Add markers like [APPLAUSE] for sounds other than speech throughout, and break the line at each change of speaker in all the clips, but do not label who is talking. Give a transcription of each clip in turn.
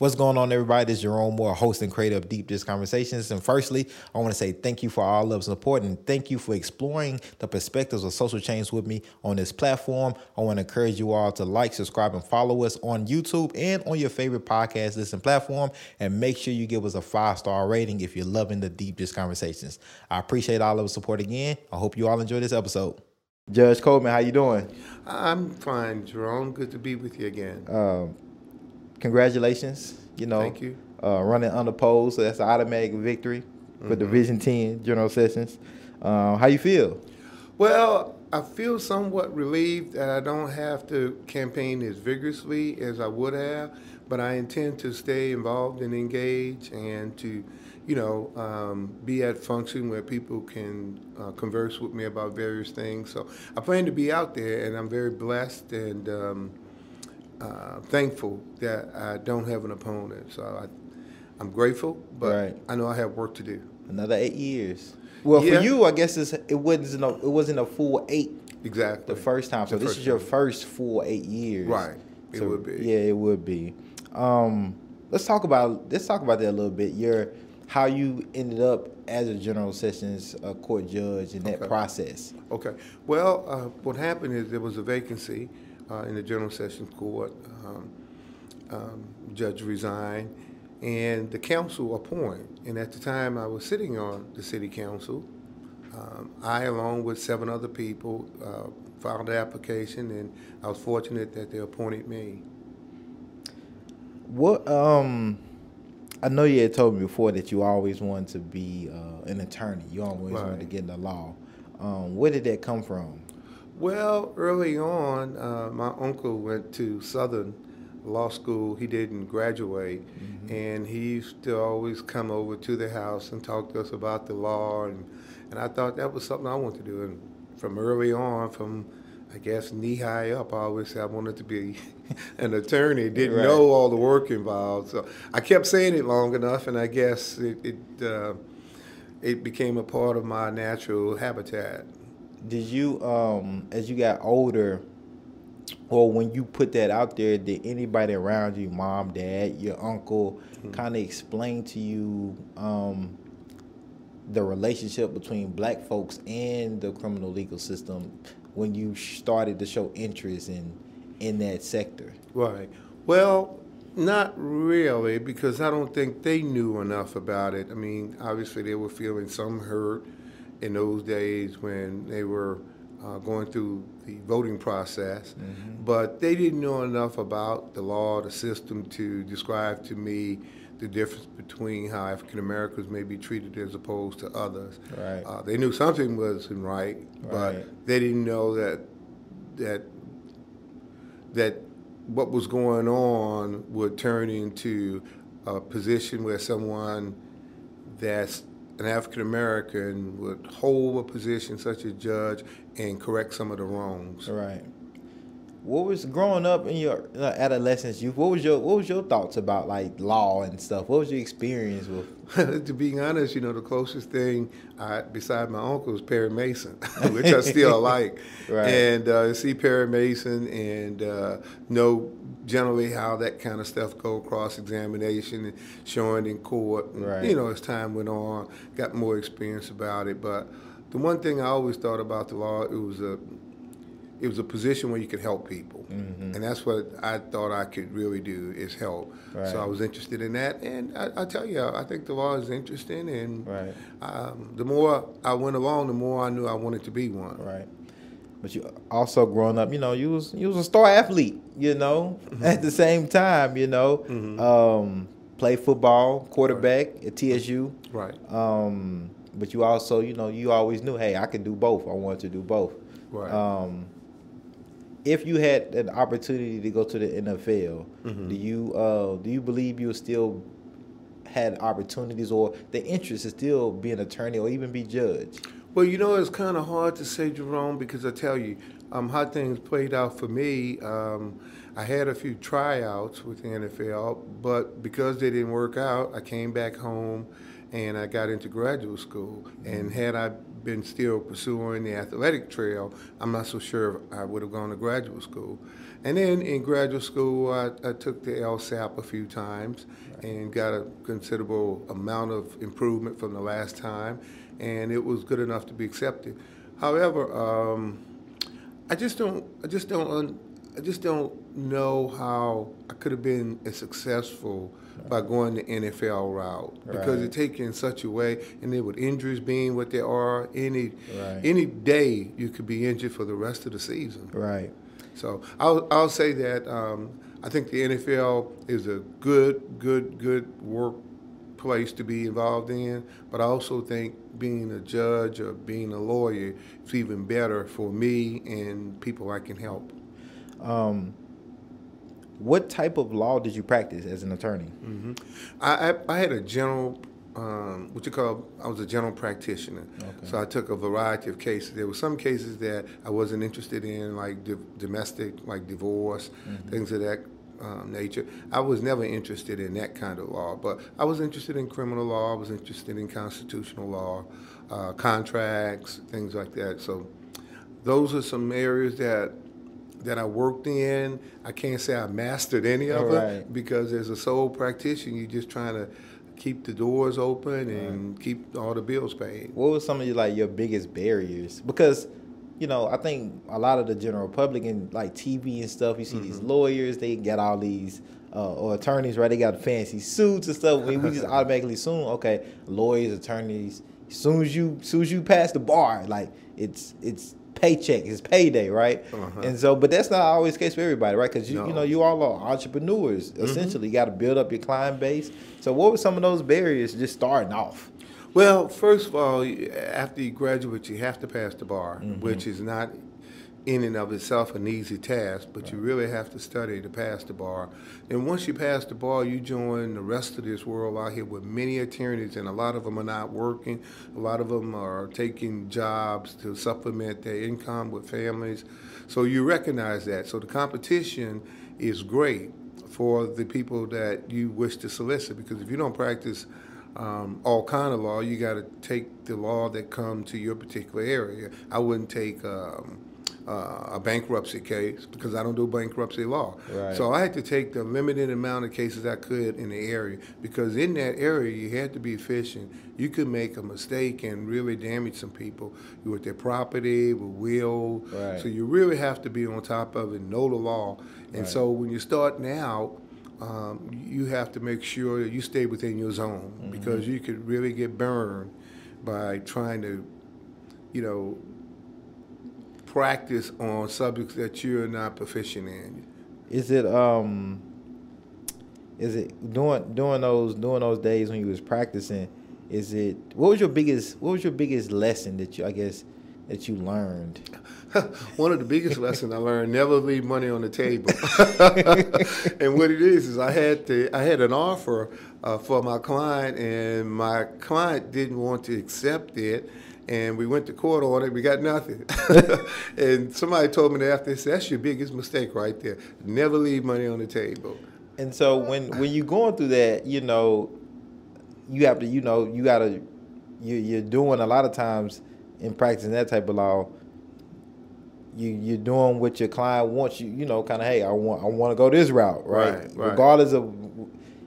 What's going on, everybody? This is Jerome Moore, host and creator of Deep Dish Conversations. And firstly, I want to say thank you for all love and support and thank you for exploring the perspectives of social change with me on this platform. I want to encourage you all to like, subscribe, and follow us on YouTube and on your favorite podcast listen platform. And make sure you give us a five star rating if you're loving the Deep Dish Conversations. I appreciate all of the support again. I hope you all enjoy this episode. Judge Coleman, how you doing?
I'm fine, Jerome. Good to be with you again.
Um, congratulations. You know,
Thank you.
Uh, running unopposed, so that's an automatic victory for
Mm-hmm.
Division Ten General Sessions. Um, how you feel?
Well, I feel somewhat relieved that I don't have to campaign as vigorously as I would have, but I intend to stay involved and engage and to, you know, um, be at function where people can uh, converse with me about various things. So I plan to be out there, and I'm very blessed and um, uh, thankful that I don't have an opponent. So I, I'm grateful, but
Right.
I know I have work to do.
Another eight years. Well,
Yeah.
for you, I guess it's, it wasn't a, it wasn't a full eight
Exactly.
the first time. So
The
this is your
time.
first full eight years.
Right. It
So,
would be.
Yeah, it would be. Um, let's talk about let's talk about that a little bit. Your how you ended up as a General Sessions uh, Court judge in that
Okay.
process.
Okay. Well, uh, what happened is there was a vacancy uh, in the General session Court. Um, um, judge resigned, and the council appointed. And at the time, I was sitting on the city council. Um, I, along with seven other people, uh, filed an application, and I was fortunate that they appointed me.
What um I know you had told me before that you always wanted to be uh, an attorney. You always wanted to get in the law. Um, where did that come from?
Well, early on, uh, my uncle went to Southern Law School. He didn't graduate, and he used to always come over to the house and talk to us about the law. And, and I thought that was something I wanted to do. And from early on, from I guess knee high up, I always said I wanted to be [LAUGHS] an attorney. Didn't
Right.
know all the work involved, so I kept saying it long enough, and I guess it it, uh, it became a part of my natural habitat.
Did you um as you got older or when you put that out there, did anybody around you, mom, dad, your uncle, kind of explain to you um the relationship between black folks and the criminal legal system when you started to show interest in in that sector?
Right. Well, not really, because I don't think they knew enough about it. I mean, obviously, they were feeling some hurt in those days when they were uh, going through the voting process, but they didn't know enough about the law, the system to describe to me the difference between how African Americans may be treated as opposed to others.
Right.
Uh, they knew something wasn't right, but they didn't know that that that what was going on would turn into a position where someone that's an African American would hold a position such as judge and correct some of the wrongs.
Right. What was growing up in your uh, adolescence youth? What was your what was your thoughts about like law and stuff? What was your experience with? [LAUGHS]
to be honest, you know, the closest thing I, beside my uncle was Perry Mason, [LAUGHS] which I [LAUGHS] still like.
Right.
And uh, see Perry Mason and uh, know generally how that kind of stuff go cross examination and showing in court. And,
Right.
You know, as time went on, got more experience about it. But the one thing I always thought about the law, it was a it was a position where you could help people,
Mm-hmm.
and that's what I thought I could really do is help.
Right.
So I was interested in that, and I, I tell you, I think the law is interesting, and
Right.
um, the more I went along, the more I knew I wanted to be one.
Right. But you also growing up, you know, you was you was a star athlete, you know, at the same time, you know. Um, play football, quarterback at TSU.
Right.
Um, but you also, you know, you always knew, hey, I can do both. I wanted to do both.
Right.
Um, if you had an opportunity to go to the NFL,
Mm-hmm.
do you uh, do you believe you still had opportunities or the interest to still be an attorney or even be judge?
Well, you know, it's kind of hard to say, Jerome, because I tell you, um, how things played out for me. Um, I had a few tryouts with the NFL, but because they didn't work out, I came back home and I got into graduate school. And had I been still pursuing the athletic trail, I'm not so sure if I would have gone to graduate school. And then in graduate school, I, I took the LSAT a few times and got a considerable amount of improvement from the last time, and it was good enough to be accepted. However, um, I just don't, I just don't, I just don't know how I could have been as successful by going the NFL route because
Right.
it takes you in such a way, and then with injuries being what they are, any
Right.
any day you could be injured for the rest of the season.
Right.
So I'll, I'll say that um, I think the NFL is a good, good, good workplace to be involved in, but I also think being a judge or being a lawyer is even better for me and people I can help.
Um, what type of law did you practice as an attorney?
I, I, I had a general, um, what you call, I was a general practitioner.
Okay.
So I took a variety of cases. There were some cases that I wasn't interested in, like di- domestic, like divorce, things of that um, nature. I was never interested in that kind of law, but I was interested in criminal law. I was interested in constitutional law, uh, contracts, things like that. So those are some areas that that I worked in. I can't say I mastered any of
Right.
it because as a sole practitioner, you're just trying to keep the doors open and keep all the bills paid.
What were some of your like your biggest barriers? Because, you know, I think a lot of the general public and like TV and stuff, you see these lawyers, they get all these uh, or attorneys, right? They got fancy suits and stuff. We, we just [LAUGHS] automatically assume, okay, lawyers, attorneys. As soon as you, soon as you pass the bar, like it's it's paycheck, it's payday, right?
Uh-huh.
And so, but that's not always the case for everybody, right? Because you you
No. Mm-hmm.
know you all are entrepreneurs. Essentially, you got to build up your client base. So, what were some of those barriers just starting off?
Well, first of all, after you graduate, you have to pass the bar, mm-hmm. which is not in and of itself an easy task, but you really have to study to pass the bar. And once you pass the bar, you join the rest of this world out here with many attorneys, and a lot of them are not working. A lot of them are taking jobs to supplement their income with families. So you recognize that. So the competition is great for the people that you wish to solicit, because if you don't practice um, all kind of law. You got to take the law that come to your particular area. I wouldn't take um, uh, a bankruptcy case because I don't do bankruptcy law.
Right.
So I had to take the limited amount of cases I could in the area because in that area you had to be efficient. You could make a mistake and really damage some people with their property, with will.
Right.
So you really have to be on top of it, know the law. And
Right.
so when you start out, um, you have to make sure that you stay within your zone
Mm-hmm.
because you could really get burned by trying to, you know, practice on subjects that you're not proficient in.
Is it um is it during during those during those days when you was practicing, is it what was your biggest what was your biggest lesson that you I guess that you learned? [LAUGHS]
One of the biggest lessons I learned: never leave money on the table. [LAUGHS] and what it is is I had to I had an offer uh, for my client, and my client didn't want to accept it. And we went to court on it. We got nothing. [LAUGHS] and somebody told me after, this, "That's your biggest mistake right there. Never leave money on the table."
And so when when you're going through that, you know, you have to you know you gotta you you're doing a lot of times in practicing that type of law. You you're doing what your client wants you. You know, kind of hey, I want I want to go this route, right?
Right, right.
Regardless of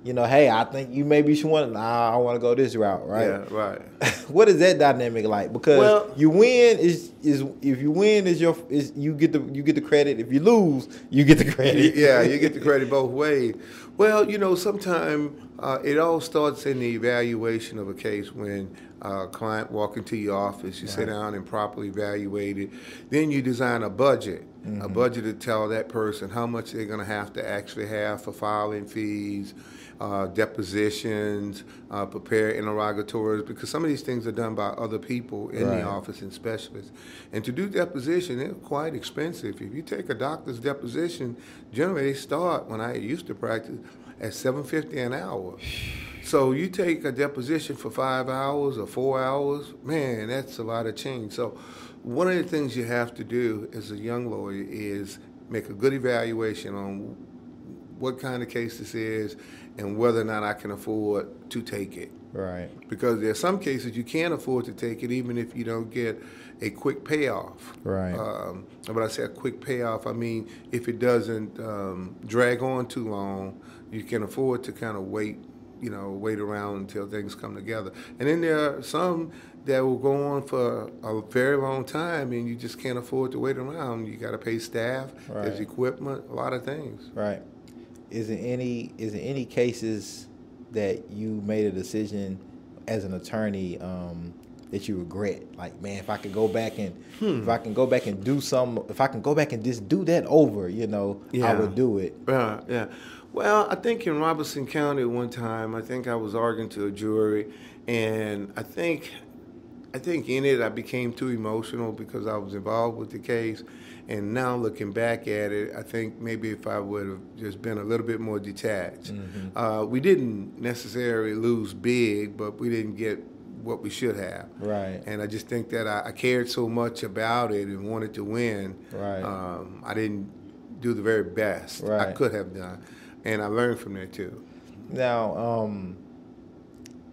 you know, hey, I think you maybe should want. Nah, I want to go this route, right?
Yeah, right. [LAUGHS]
what is that dynamic like? Because
Well-
you win is is if you win is your is you get the you get the credit. If you lose, you get the credit.
yeah, you get the credit both ways. Well, you know, sometimes uh, it all starts in the evaluation of a case when a client walk into your office, you sit down and properly evaluate it. Then you design a budget, a budget to tell that person how much they're going to have to actually have for filing fees, uh, depositions, uh, prepare interrogatories, because some of these things are done by other people in
Right.
the office and specialists. And to do deposition, they're quite expensive. If you take a doctor's deposition, generally they start when I used to practice at seven fifty an hour. So you take a deposition for five hours or four hours, man, that's a lot of change. So one of the things you have to do as a young lawyer is make a good evaluation on what kind of case this is and whether or not I can afford to take it.
Right.
Because there are some cases you can't afford to take it even if you don't get a quick payoff.
Right.
Um, when I say a quick payoff, I mean if it doesn't um, drag on too long, you can afford to kind of wait, you know, wait around until things come together. And then there are some that will go on for a very long time, and you just can't afford to wait around. You got to pay staff,
Right.
there's equipment, a lot of things.
Right. Is there any is there any cases that you made a decision as an attorney um, that you regret? Like, man, if I could go back and if I can go back and do some, if I can go back and just do that over, you know,
yeah.
I would do it.
Yeah, yeah. Well, I think in Robertson County at one time, I think I was arguing to a jury, and I think, I think in it I became too emotional because I was involved with the case, and now looking back at it, I think maybe if I would have just been a little bit more detached, uh, we didn't necessarily lose big, but we didn't get what we should have.
Right.
And I just think that I, I cared so much about it and wanted to win.
Right.
Um, I didn't do the very best I could have done, and I learned from that too.
Now, um,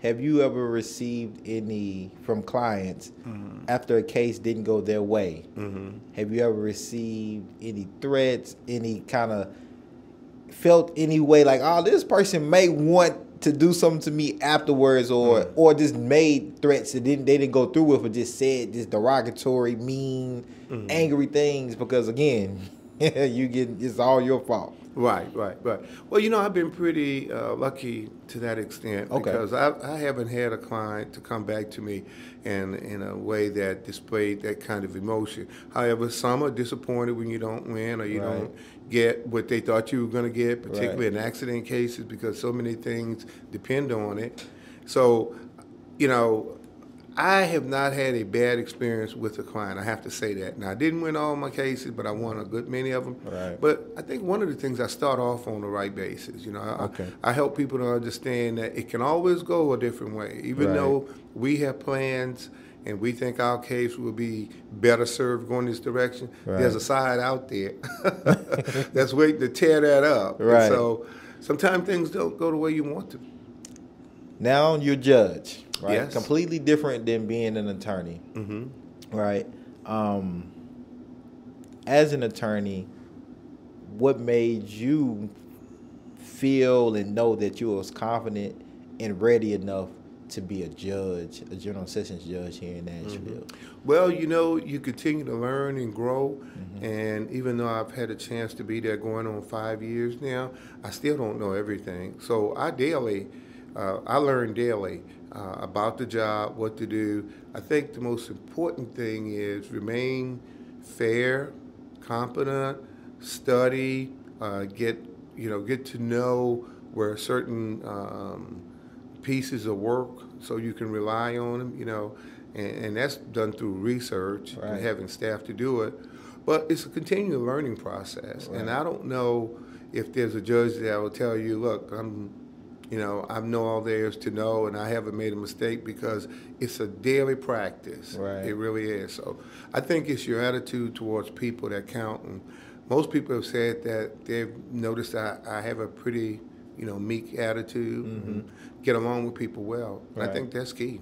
have you ever received any from clients
Mm-hmm.
after a case didn't go their way? Have you ever received any threats, any kind of felt any way like, oh, this person may want to do something to me afterwards, or
Mm.
or just made threats that didn't they didn't go through with, or just said just derogatory, mean,
Mm-hmm.
angry things because again, [LAUGHS] you get it's all your fault.
Right, right, right. Well, you know, I've been pretty uh, lucky to that extent
Okay.
because I, I haven't had a client to come back to me in in a way that displayed that kind of emotion. However, some are disappointed when you don't win or you
Right.
don't get what they thought you were going to get, particularly
Right.
in accident cases because so many things depend on it. So, you know, I have not had a bad experience with a client. I have to say that. Now, I didn't win all my cases, but I won a good many of them.
Right.
But I think one of the things I start off on the right basis. You know, I,
Okay.
I help people to understand that it can always go a different way, even
Right.
though we have plans and we think our case will be better served going this direction. There's a side out there [LAUGHS] that's waiting to tear that up. And
Right.
so sometimes things don't go the way you want them.
Now you're judge, right?
Yes.
Completely different than being an attorney,
Mm-hmm.
right? Um, as an attorney, what made you feel and know that you was confident and ready enough to be a judge, a general sessions judge here in Nashville?
Well, you know, you continue to learn and grow.
Mm-hmm.
And even though I've had a chance to be there going on five years now, I still don't know everything. So I daily, uh, I learn daily uh, about the job, what to do. I think the most important thing is remain fair, competent, study, uh, get you know get to know where certain um, pieces of work so you can rely on them, you know, and, and that's done through research
Right.
and having staff to do it. But it's a continual learning process, and I don't know if there's a judge that will tell you, look, I'm, you know, I know all there is to know, and I haven't made a mistake because it's a daily practice.
Right.
It really is. So I think it's your attitude towards people that count. And most people have said that they've noticed that I have a pretty, you know, meek attitude, and get along with people well. And
Mm-hmm. Right.
I think that's key.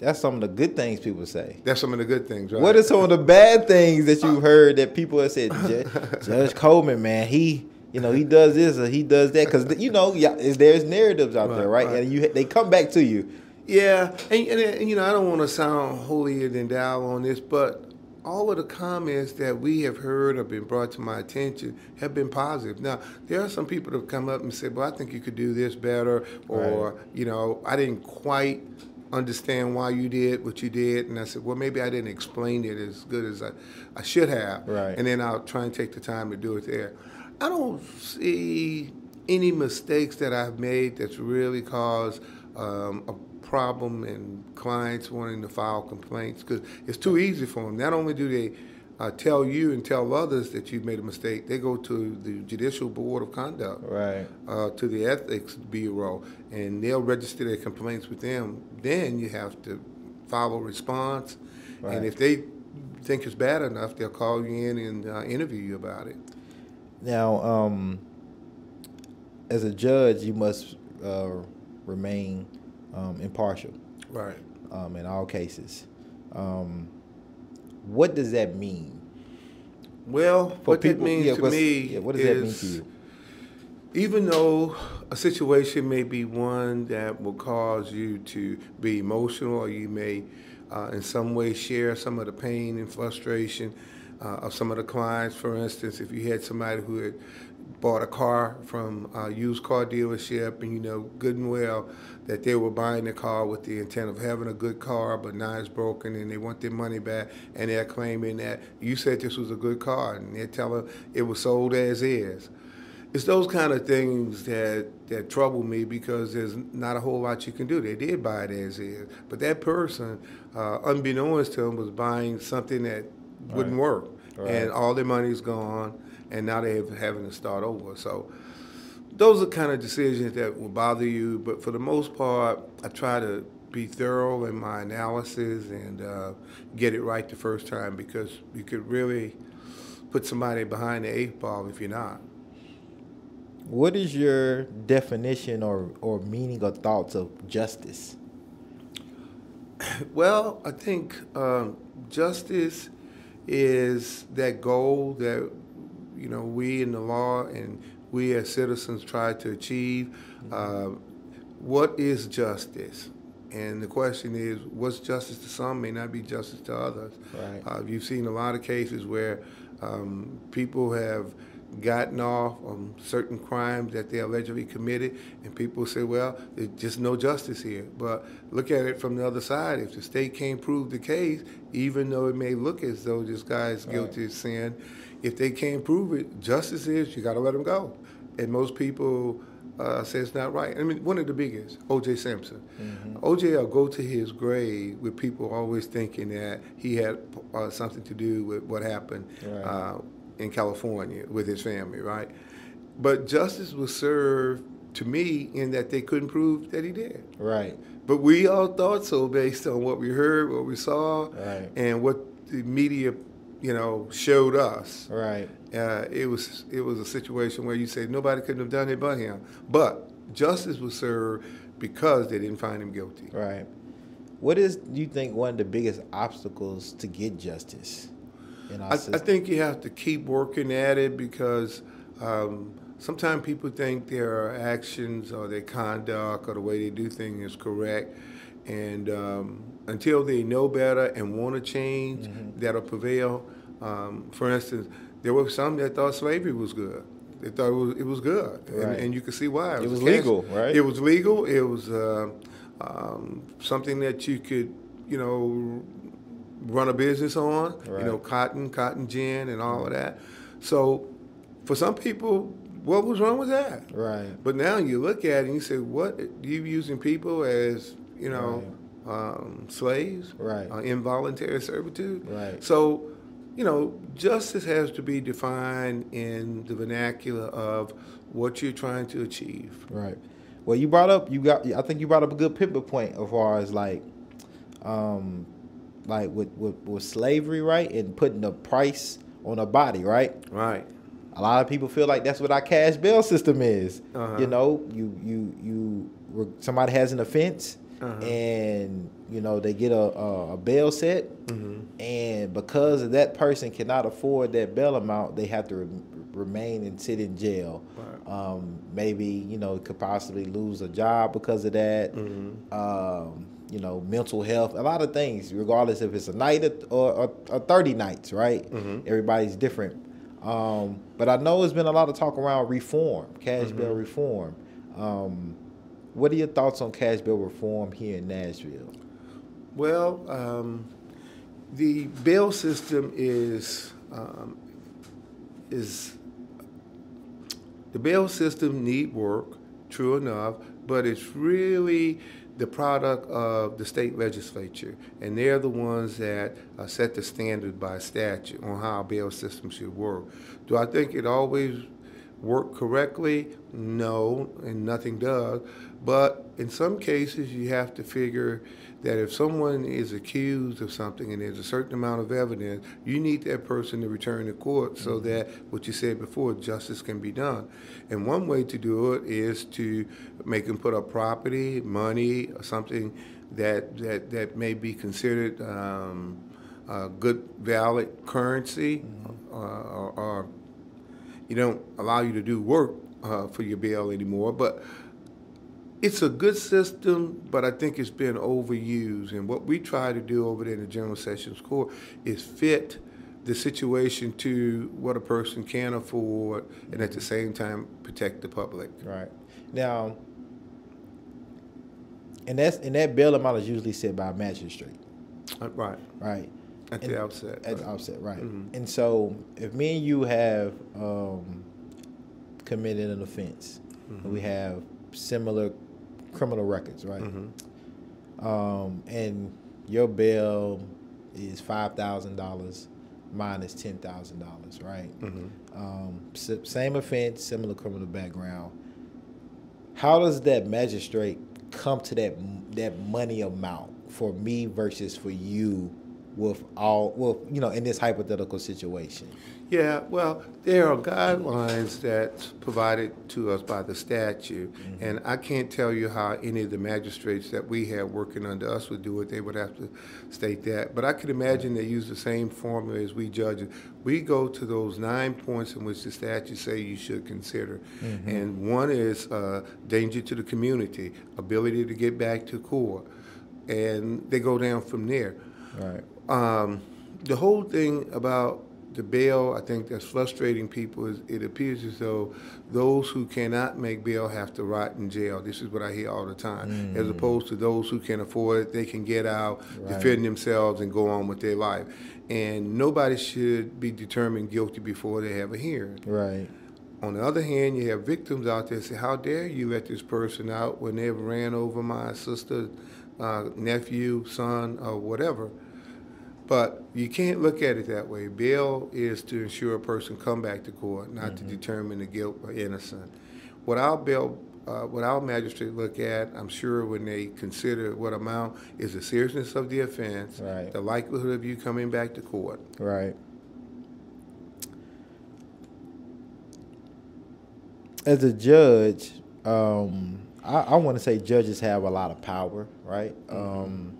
That's some of the good things people say.
That's some of the good things, right?
What are some of the bad things that you've [LAUGHS] heard that people have said? Judge, [LAUGHS] Judge Coleman, man, he, you know, he does this or he does that because you know, yeah, there's narratives out there,
Right,
right?
right.
And you, they come back to you.
Yeah, and, and, and, you know, I don't want to sound holier than thou on this, but all of the comments that we have heard or been brought to my attention have been positive. Now, there are some people that have come up and said, "Well, I think you could do this better," or you know, I didn't quite understand why you did what you did, and I said, "Well, maybe I didn't explain it as good as I, I should have."
Right.
And then I'll try and take the time to do it there. I don't see any mistakes that I've made that's really caused um, a problem in clients wanting to file complaints because it's too easy for them. Not only do they uh, tell you and tell others that you've made a mistake, they go to the Judicial Board of Conduct,
Right.
uh, to the Ethics Bureau, and they'll register their complaints with them. Then you have to file a response,
Right.
and if they think it's bad enough, they'll call you in and uh, interview you about it.
Now, um, as a judge, you must uh, remain um, impartial.
Right.
Um, in all cases. Um, what does that mean?
Well,
For
what
people-
that means
yeah,
to me
yeah, what does
is
that mean to you?
even though a situation may be one that will cause you to be emotional or you may uh, in some way share some of the pain and frustration of some of the clients for instance if you had somebody who had bought a car from a used car dealership and you know good and well that they were buying the car with the intent of having a good car but now it's broken and they want their money back and they're claiming that you said this was a good car and they're telling it was sold as is it's those kind of things that that trouble me because there's not a whole lot you can do. They did buy it as is, but that person, uh, unbeknownst to them, was buying something that wouldn't
Right.
work,
Right.
and all their money's gone, and now they're having to start over. So. Those are kind of decisions that will bother you, but for the most part, I try to be thorough in my analysis and uh, get it right the first time because you could really put somebody behind the eight ball if you're not.
What is your definition or, or meaning or thoughts of justice?
Well, I think um, justice is that goal that you know we in the law and we as citizens try to achieve. Uh, what is justice? And the question is, what's justice to some may not be justice to others.
Right.
Uh, you've seen a lot of cases where um, people have gotten off on certain crimes that they allegedly committed, and people say, well, there's just no justice here. But look at it from the other side. If the state can't prove the case, even though it may look as though this guy is guilty of sin, if they can't prove it, justice is you got to let him go. And most people uh, say it's not right. I mean, one of the biggest, O.J. Simpson. O.J. will go to his grave with people always thinking that he had uh, something to do with what happened
Right.
uh, in California with his family, right? But justice was served to me in that they couldn't prove that he did.
Right.
But we all thought so based on what we heard, what we saw,
Right.
and what the media, you know, showed us
Right.
uh, it was it was a situation where you say nobody couldn't have done it but him. But justice was served because they didn't find him guilty.
Right. What is do you think one of the biggest obstacles to get justice
I, I think you have to keep working at it because um, sometimes people think their actions or their conduct or the way they do things is correct, and um, until they know better and want to change,
Mm-hmm.
that'll prevail. Um, for instance, there were some that thought slavery was good. They thought it was, it was good, and,
Right.
and you can see why.
It was
a cash-
legal, right?
It was legal. It was uh, um, something that you could, you know, run a business on. You know, cotton, cotton gin, and all of that. So, for some people, what was wrong with that?
Right.
But now you look at it and you say, what? You using people as, you know, um, slaves?
Right.
Uh, involuntary servitude?
Right.
So, you know, justice has to be defined in the vernacular of what you're trying to achieve.
Right. Well, you brought up you got. I think you brought up a good pivot point as far as like, um, like with with, with slavery, right, and putting a price on a body, right.
Right.
A lot of people feel like that's what our cash bail system is.
Uh-huh.
You know, you you you somebody has an offense,
Uh-huh.
and you know they get a a, a bail set,
Mm-hmm.
and because that person cannot afford that bail amount, they have to re- remain and sit in jail.
Right.
Um, maybe you know could possibly lose a job because of that.
Mm-hmm.
Um, you know, mental health, a lot of things, regardless if it's a night or, or, or 30 nights, right?
Mm-hmm.
Everybody's different. Um, but I know there's been a lot of talk around reform, cash bail
Mm-hmm.
reform. Um, what are your thoughts on cash bail reform here in Nashville?
Well, um, the bail system is um, is the bail system need work, true enough, but it's really the product of the state legislature, and they're the ones that uh, set the standard by statute on how a bail system should work. Do I think it always work correctly? No, and nothing does. But in some cases, you have to figure that if someone is accused of something and there's a certain amount of evidence, you need that person to return to court so mm-hmm. that what you said before, justice can be done. And one way to do it is to make them put up property, money, or something that that that may be considered um, a good valid currency, mm-hmm. uh, or, or, you don't allow you to do work uh, for your bail anymore, but it's a good system, but I think it's been overused. And what we try to do over there in the General Sessions Court is fit the situation to what a person can afford and at the same time protect the public.
Right. Now, and that's and that bail amount is usually set by a magistrate.
Uh, right.
Right.
At and, the outset.
At right. the outset, right. Mm-hmm. And so if me and you have um, committed an offense, mm-hmm. we have similar criminal records, right? Mm-hmm. Um, and your bail is five thousand dollars, mine ten thousand dollars, right? Mm-hmm. Um, same offense, similar criminal background. How does that magistrate come to that that money amount for me versus for you with all well you know in this hypothetical situation
yeah well there are guidelines that's provided to us by the statute mm-hmm. and i can't tell you how any of the magistrates that we have working under us would do it. They would have to state that. But i could imagine they use the same formula as we judges we go to those nine points in which the statute say you should consider. Mm-hmm. and one is uh, danger to the community ability to get back to court and they go down from there.
Right.
Um, the whole thing about the bail, I think that's frustrating people. Is it appears as though those who cannot make bail have to rot in jail. This is what I hear all the time. Mm. As opposed to those who can afford it, they can get out, right. defend themselves, and go on with their life. And nobody should be determined guilty before they have a hearing.
Right.
On the other hand, you have victims out there say, "How dare you let this person out when they've ran over my sister, uh, nephew, son, or whatever?" But you can't look at it that way. Bail is to ensure a person come back to court, not mm-hmm. to determine the guilt or innocent. What our bail, uh, what our magistrate look at, I'm sure when they consider what amount is the seriousness of the offense,
right.
the likelihood of you coming back to court.
Right. As a judge, um, I, I want to say judges have a lot of power, right? Mm-hmm. Um,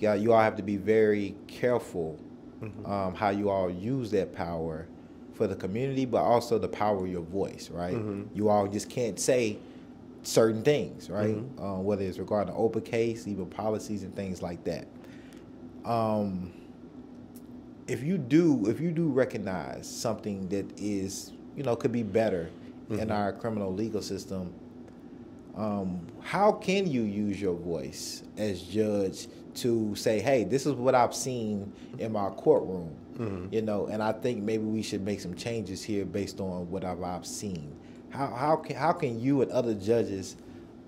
yeah, you all have to be very careful mm-hmm. um, how you all use that power for the community, but also the power of your voice, right? Mm-hmm. You all just can't say certain things, right? Mm-hmm. Uh, whether it's regarding the open case, even policies and things like that. Um, if you do, if you do recognize something that is, you know, could be better in mm-hmm. our criminal legal system, um, how can you use your voice as judge to say, hey, this is what I've seen in my courtroom, mm-hmm. you know, and I think maybe we should make some changes here based on what I've, I've seen. How, how, can, how can you and other judges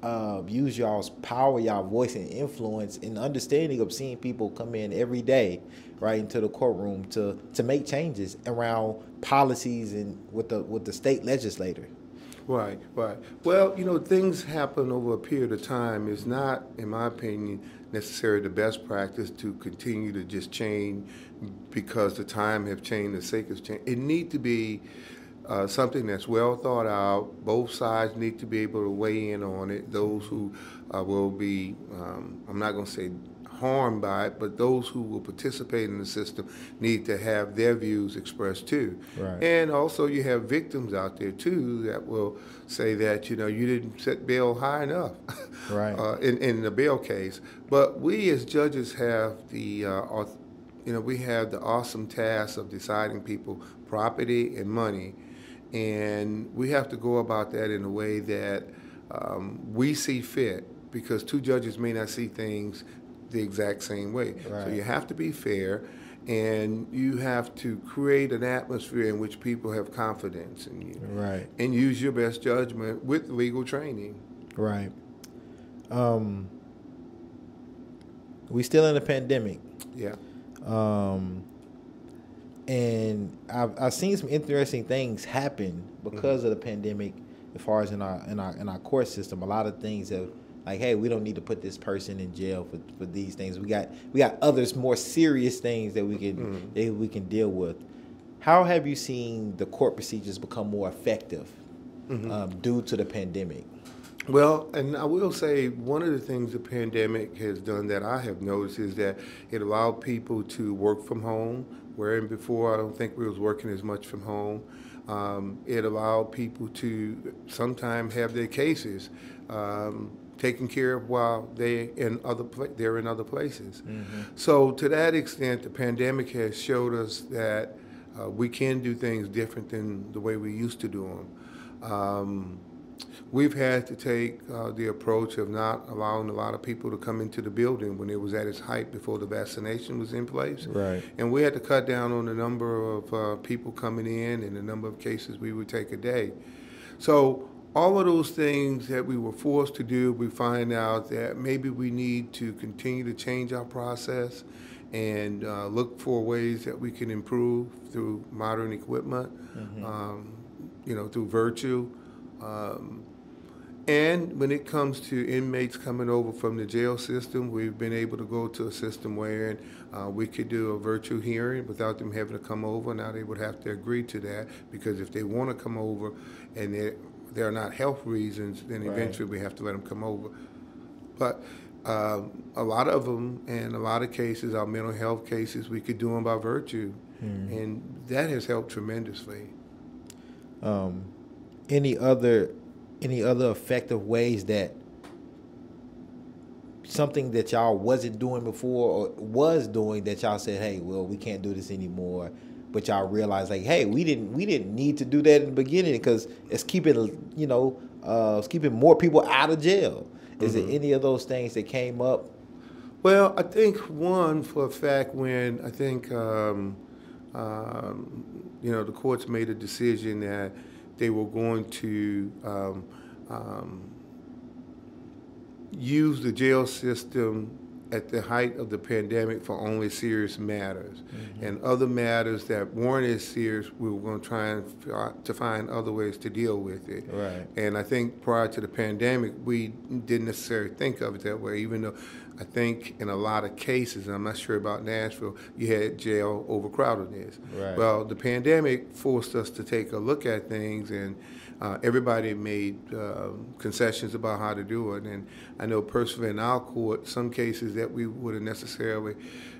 uh, use y'all's power, y'all voice and influence and understanding of seeing people come in every day, right, into the courtroom to, to make changes around policies and with the, with the state legislator?
Right, right. Well, you know, things happen over a period of time. It's not, in my opinion, necessarily the best practice to continue to just change because the time have changed, the sake has changed. It need to be uh, something that's well thought out. Both sides need to be able to weigh in on it. Those who uh, will be, um, I'm not going to say harmed by it, but those who will participate in the system need to have their views expressed too.
Right.
And also, you have victims out there too that will say that you know you didn't set bail high enough, [LAUGHS]
right?
uh, in in the bail case. But we as judges have the uh, you know we have the awesome task of deciding people property and money, and we have to go about that in a way that um, we see fit because two judges may not see things the exact same way.
Right.
So you have to be fair and you have to create an atmosphere in which people have confidence in you.
Right.
And use your best judgment with legal training.
Right. Um, we still in a pandemic.
Yeah.
Um, and I've, I've seen some interesting things happen because mm-hmm. of the pandemic as far as in our in our in our court system a lot of things have like hey we don't need to put this person in jail for, for these things we got we got others more serious things that we can mm-hmm. that we can deal with how have you seen the court procedures become more effective mm-hmm. um, due to the pandemic
well, and I will say one of the things the pandemic has done that I have noticed is that it allowed people to work from home, wherein before I don't think we was working as much from home. Um, it allowed people to sometimes have their cases um, taken care of while they in other they're in other places. Mm-hmm. So to that extent, the pandemic has showed us that uh, we can do things different than the way we used to do them. Um, We've had to take uh, the approach of not allowing a lot of people to come into the building when it was at its height before the vaccination was in place.
Right.
And we had to cut down on the number of uh, people coming in and the number of cases we would take a day. So all of those things that we were forced to do, we find out that maybe we need to continue to change our process and uh, look for ways that we can improve through modern equipment, mm-hmm. um, you know, through virtue. Um, and when it comes to inmates coming over from the jail system, we've been able to go to a system where uh, we could do a virtual hearing without them having to come over. Now they would have to agree to that because if they want to come over and there, there are not health reasons, then eventually right. we have to let them come over. But uh, a lot of them, and a lot of cases, our mental health cases, we could do them by virtue, mm. and that has helped tremendously.
Um, any other any other effective ways that something that y'all wasn't doing before or was doing that y'all said, hey, well, we can't do this anymore, but y'all realize like, hey, we didn't we didn't need to do that in the beginning because it's keeping you know uh, it's keeping more people out of jail. Is mm-hmm. there any of those things that came up?
Well, I think one for a fact when I think um, um, you know the courts made a decision that they were going to um, um, use the jail system at the height of the pandemic for only serious matters. Mm-hmm. And other matters that weren't as serious, we were going to try and to find other ways to deal with it.
Right.
And I think prior to the pandemic, we didn't necessarily think of it that way, even though I think in a lot of cases, and I'm not sure about Nashville, you had jail overcrowdedness.
Right.
Well, the pandemic forced us to take a look at things and uh, everybody made uh, concessions about how to do it. And I know personally in our court, some cases that we would have necessarily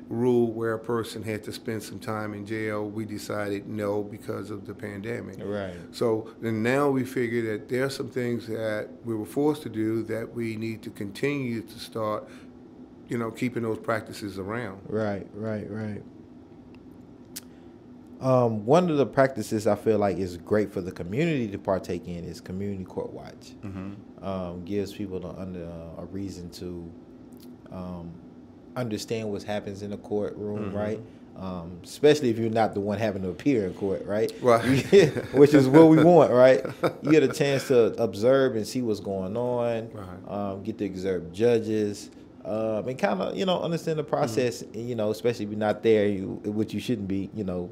ruled where a person had to spend some time in jail, we decided no because of the pandemic.
Right.
So then now we figure that there are some things that we were forced to do that we need to continue to start, you know, keeping those practices around.
Right, right, right. Um, one of the practices I feel like is great for the community to partake in is community court watch. Mm-hmm. Um, gives people the, under, uh, a reason to um, understand what happens in the courtroom, mm-hmm. right? Um, especially if you're not the one having to appear in court, right?
Right. [LAUGHS]
Which is what we [LAUGHS] want, right? You get a chance to observe and see what's going on. Right. Um, get to observe judges. Um, and kind of, you know, understand the process. Mm-hmm. You know, especially if you're not there, you, which you shouldn't be. You know,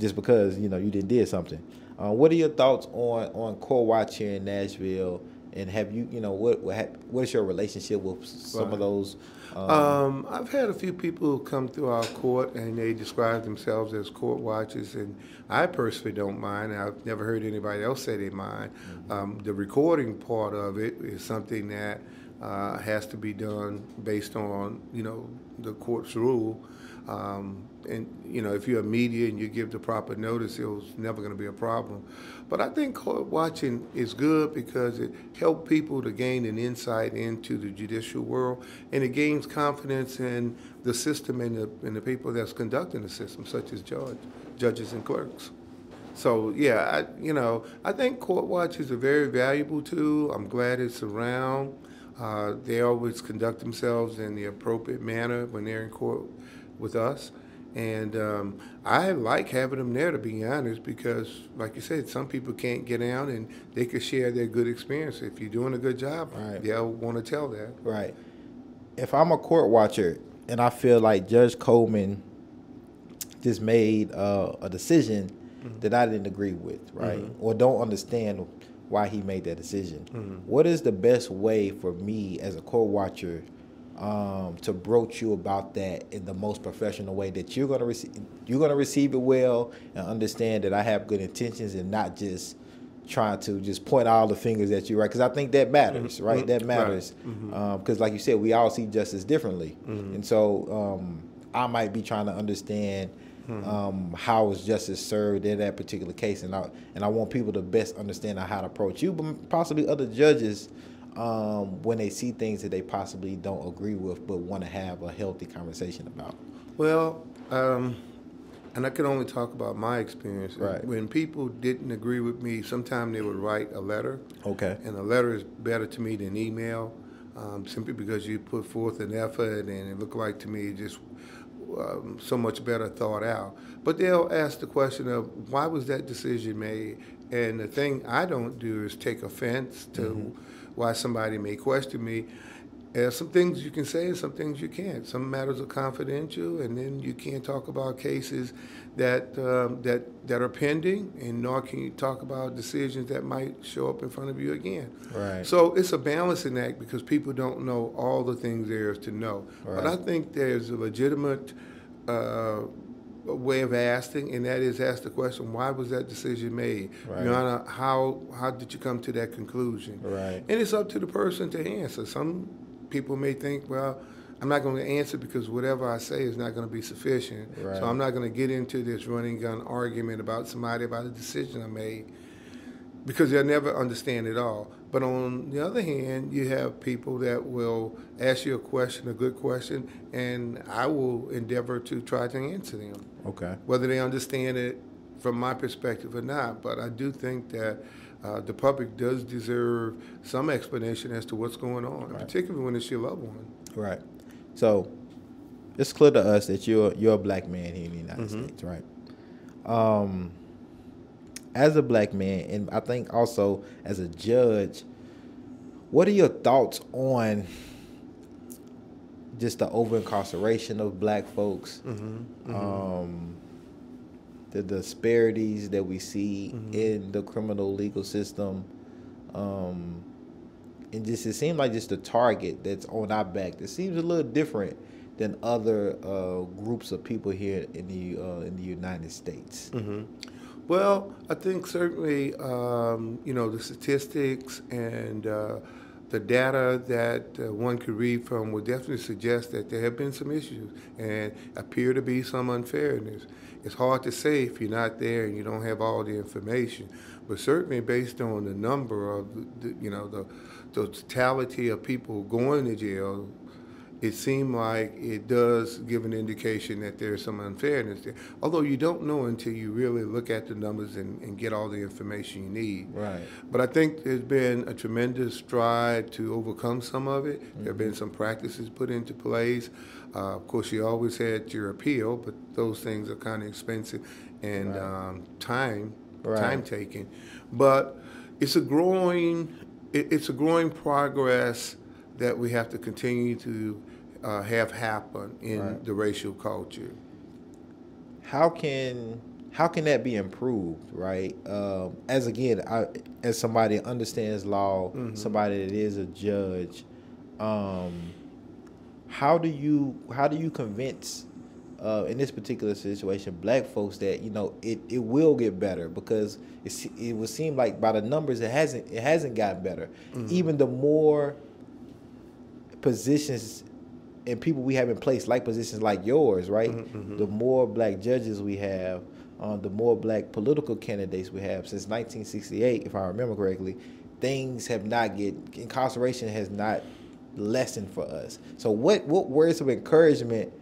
just because you know you didn't did something. Uh, what are your thoughts on on Court Watch here in Nashville? And have you you know what what is your relationship with some right. of those?
Um, um, I've had a few people come through our court and they describe themselves as court watchers, and I personally don't mind. I've never heard anybody else say they mind. Mm-hmm. Um, the recording part of it is something that uh, has to be done based on you know the court's rule. Um, and you know, if you're a media and you give the proper notice, it was never going to be a problem. But I think court watching is good because it helps people to gain an insight into the judicial world, and it gains confidence in the system and the, and the people that's conducting the system, such as judge, judges and clerks. So yeah, I, you know, I think court watch is a very valuable tool. I'm glad it's around. Uh, they always conduct themselves in the appropriate manner when they're in court with us. And um, I like having them there, to be honest, because, like you said, some people can't get out and they can share their good experience. If you're doing a good job, right. they'll want to tell that.
Right. If I'm a court watcher and I feel like Judge Coleman just made uh, a decision mm-hmm. that I didn't agree with, right, mm-hmm. or don't understand why he made that decision. Mm-hmm. What is the best way for me as a court watcher um, to broach you about that in the most professional way that you're gonna receive? You're gonna receive it well and understand that I have good intentions and not just trying to just point all the fingers at you, right? Because I think that matters, mm-hmm. right? That matters. Because, right. mm-hmm. um, like you said, we all see justice differently, mm-hmm. and so um, I might be trying to understand mm-hmm. um, how was justice served in that particular case, and I and I want people to best understand how to approach you, but possibly other judges um, when they see things that they possibly don't agree with, but want to have a healthy conversation about.
Well. Um, and I can only talk about my experience.
Right.
When people didn't agree with me, sometimes they would write a letter.
Okay.
And a letter is better to me than email, um, simply because you put forth an effort, and it looked like to me just um, so much better thought out. But they'll ask the question of why was that decision made? And the thing I don't do is take offense to mm-hmm. Why somebody may question me. There's some things you can say and some things you can't. Some matters are confidential, and then you can't talk about cases that um, that that are pending, and nor can you talk about decisions that might show up in front of you again.
Right.
So it's a balancing act because people don't know all the things there is to know.
Right.
But I think there's a legitimate. Uh, way of asking, and that is ask the question: Why was that decision made?
Right.
Your Honor, how how did you come to that conclusion?
Right.
And it's up to the person to answer. Some people may think, well, I'm not going to answer because whatever I say is not going to be sufficient.
Right.
So I'm not going to get into this running gun argument about somebody about a decision I made because they'll never understand it all. But on the other hand, you have people that will ask you a question, a good question, and I will endeavor to try to answer them.
Okay.
Whether they understand it from my perspective or not. But I do think that uh, the public does deserve some explanation as to what's going on, right. particularly when it's your loved one.
Right. So it's clear to us that you're you're a black man here in the United mm-hmm. States, right? Um, as a black man, and I think also as a judge, what are your thoughts on just the over incarceration of black folks?
Mm-hmm. Mm-hmm.
Um, the disparities that we see mm-hmm. in the criminal legal system. Um, and just it seems like just the target that's on our back that seems a little different than other uh, groups of people here in the uh, in the United States.
Mm-hmm. Well, I think certainly um, you know the statistics and uh, the data that uh, one could read from would definitely suggest that there have been some issues and appear to be some unfairness it's hard to say if you're not there and you don't have all the information. But certainly, based on the number of, the, you know, the, the totality of people going to jail, it seemed like it does give an indication that there's some unfairness there. Although you don't know until you really look at the numbers and, and, get all the information you need.
Right.
But I think there's been a tremendous stride to overcome some of it. Mm-hmm. There have been mm-hmm. some practices put into place. Uh, of course, you always had your appeal, but those things are kind of expensive and right. um, time
right.
time taking. But it's a growing it, it's a growing progress that we have to continue to uh, have happened in right. the racial culture.
How can how can that be improved, right? Um, as again, I, as somebody understands law, mm-hmm. somebody that is a judge, um, how do you how do you convince uh, in this particular situation black folks that you know it, it will get better because it, it would seem like by the numbers it hasn't it hasn't gotten better mm-hmm. even the more positions and people we have in place like positions like yours right mm-hmm, mm-hmm. the more black judges we have um, the more black political candidates we have since 1968 if i remember correctly things have not get incarceration has not lessened for us. So what what words of encouragement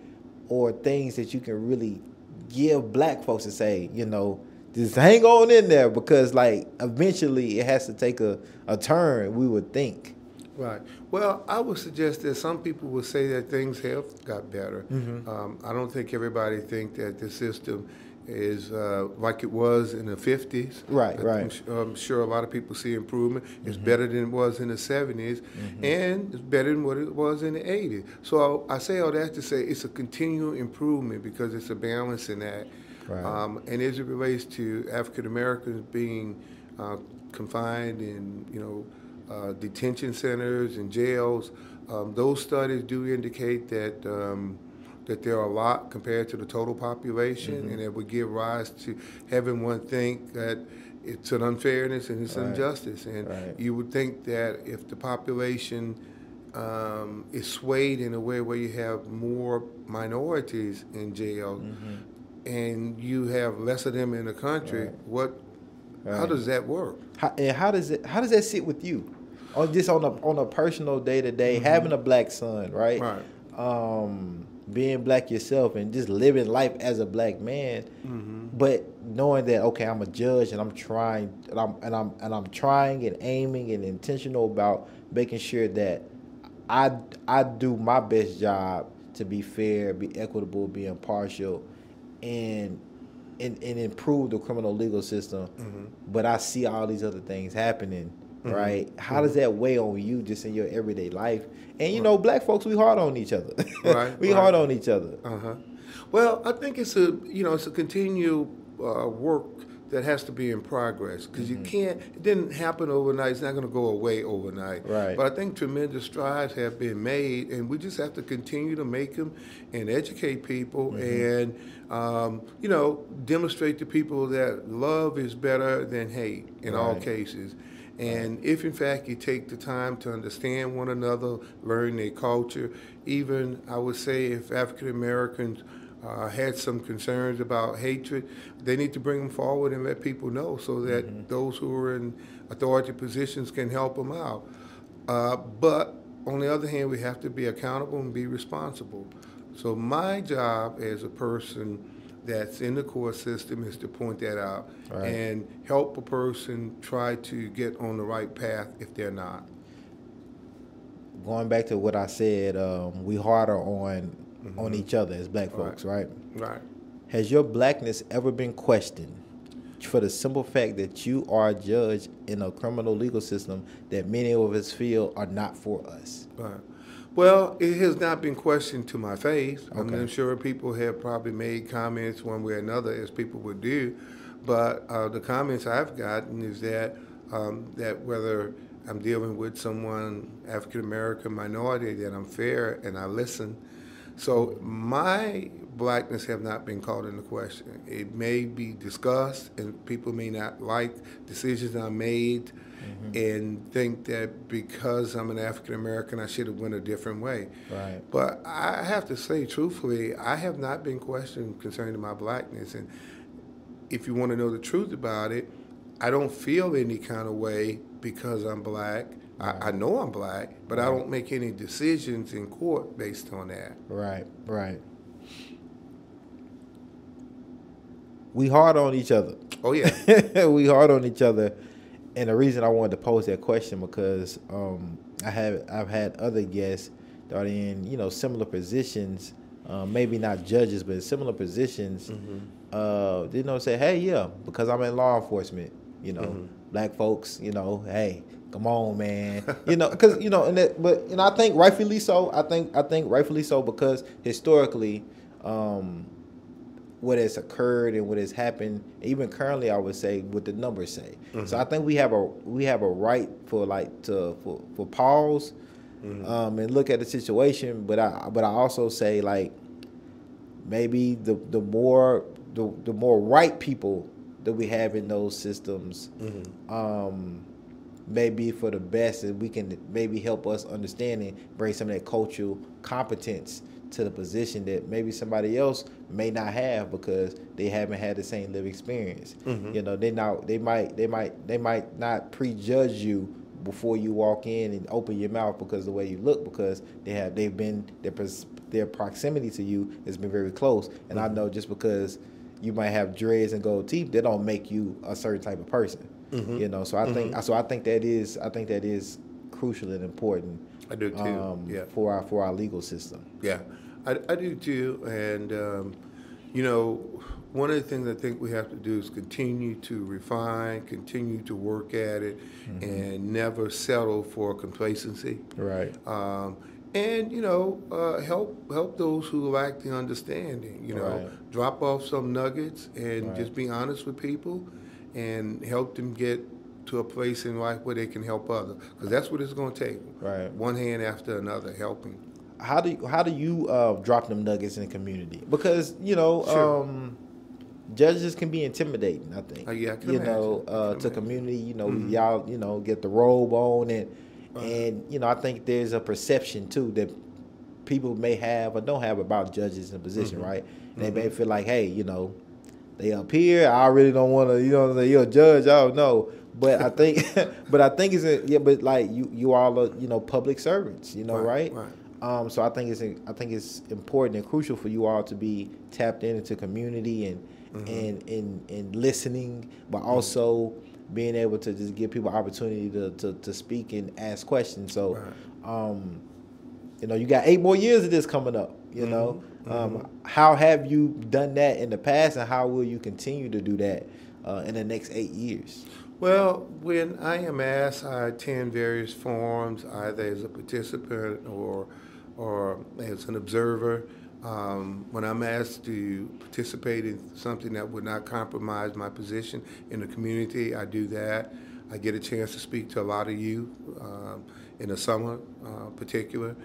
or things that you can really give black folks to say, you know, just hang on in there because like eventually it has to take a, a turn, we would think.
Right. Well, I would suggest that some people would say that things have got better.
Mm-hmm.
Um, I don't think everybody think that the system is uh, like it was in the 50s.
Right,
I'm
right.
I'm sure a lot of people see improvement. It's better than it was in the 70s, and it's better than what it was in the 80s. So I say all that to say it's a continual improvement because it's a balancing act.
Right.
Um, and as it relates to African Americans being uh, confined in, you know, uh, detention centers and jails, um, those studies do indicate that um, that there are a lot compared to the total population, and it would give rise to having one think that it's an unfairness and it's
Right.
injustice. And
Right.
you would think that if the population um, is swayed in a way where you have more minorities in jail, and you have less of them in the country,
Right.
what? How does that work?
How, and how does it how does that sit with you? On just on a on a personal day to day, having a black son, right?
Right.
Um, being black yourself and just living life as a black man, mm-hmm. but knowing that okay, I'm a judge and I'm trying and I'm and I'm and I'm trying and aiming and intentional about making sure that I I do my best job to be fair, be equitable, be impartial, and and, and improve the criminal legal system. Mm-hmm. But I see all these other things happening, right? How does that weigh on you just in your everyday life? And you know, black folks, we hard on each other. [LAUGHS]
Right,
we
right.
hard on each other.
Uh huh. Well, I think it's a you know it's a continual uh, work that has to be in progress because you can't. It didn't happen overnight. It's not going to go away overnight.
Right.
But I think tremendous strides have been made, and we just have to continue to make them and educate people and um, you know demonstrate to people that love is better than hate in all cases. And if in fact you take the time to understand one another, learn their culture, even I would say if African Americans uh, had some concerns about hatred, they need to bring them forward and let people know so that those who are in authority positions can help them out. Uh, but on the other hand, we have to be accountable and be responsible. So my job as a person that's in the court system is to point that out
Right.
and help a person try to get on the right path if they're not.
Going back to what I said, um, we harder on
Mm-hmm.
on each other as black folks, right?
Right.
Has your blackness ever been questioned for the simple fact that you are a judge in a criminal legal system that many of us feel are not for us?
Right. Well, it has not been questioned to my face. I'm sure people have probably made comments one way or another, as people would do. But uh, the comments I've gotten is that um, that whether I'm dealing with someone African American minority, that I'm fair and I listen. So my blackness have not been called into question. It may be discussed, and people may not like decisions I made, Mm-hmm. and think that because I'm an African American, I should have went a different way.
Right.
But I have to say, truthfully, I have not been questioned concerning my blackness, and if you want to know the truth about it, I don't feel any kind of way because I'm black. I, I know I'm black, but I don't make any decisions in court based on that.
Right, right. We hard on each other.
Oh yeah, [LAUGHS]
we hard on each other, and the reason I wanted to pose that question because um, I have I've had other guests that are in you know similar positions, um, maybe not judges, but similar positions. Uh, you know, say, hey, yeah, because I'm in law enforcement. You know, black folks. You know, hey, come on, man. you know, because you know, and that, but know, I think rightfully so. I think I think rightfully so because historically. Um, what has occurred and what has happened, even currently, I would say what the numbers say. So I think we have a we have a right for like to for, for pause um, and look at the situation. But I but I also say like maybe the the more the the more right people that we have in those systems, um, maybe for the best, and we can maybe help us understand and bring some of that cultural competence to the position that maybe somebody else may not have because they haven't had the same live experience. Mm-hmm. You know, they now they might they might they might not prejudge you before you walk in and open your mouth because the way you look because they have they've been their their proximity to you has been very close. And I mm-hmm. know just because you might have dreads and gold teeth, that don't make you a certain type of person. Mm-hmm. You know, so I think so I think that is I think that is crucial and important
I do too.
um,
yeah.
for our for our legal system.
Yeah, I, I do too. And, um, you know, one of the things I think we have to do is continue to refine, continue to work at it, mm-hmm. and never settle for complacency.
Right.
Um, and you know, uh, help help those who lack the understanding. You know, right. drop off some nuggets and right. just be honest with people, and help them get to a place in life where they can help others. Because that's what it's going to take.
Right.
One hand after another, helping.
How do you, how do you uh, drop them nuggets in the community? Because you know. Sure. Um, judges can be intimidating. I think.
Uh, yeah, I
you
imagine.
know, uh, to community. You know, mm-hmm. y'all, you know, get the robe on and and you know, I think there's a perception too that people may have or don't have about judges in position, mm-hmm. right? Mm-hmm. they may feel like, hey, you know, they up here. I really don't want to, you know, you're a judge. I don't know. But I think, [LAUGHS] but I think it's a, yeah. But like you, you all are, you know, public servants, you know, right?
Right.
Um, so I think it's I think it's important and crucial for you all to be tapped into community and mm-hmm. and and and listening, but mm-hmm. also being able to just give people opportunity to, to, to speak and ask questions. So, right. um, you know, you got eight more years of this coming up. You mm-hmm. know, um, mm-hmm. how have you done that in the past, and how will you continue to do that uh, in the next eight years?
Well, when I am asked, I attend various forums, either as a participant or or as an observer. Um, when I'm asked to participate in something that would not compromise my position in the community, I do that. I get a chance to speak to a lot of you um, in the summer, uh, particular.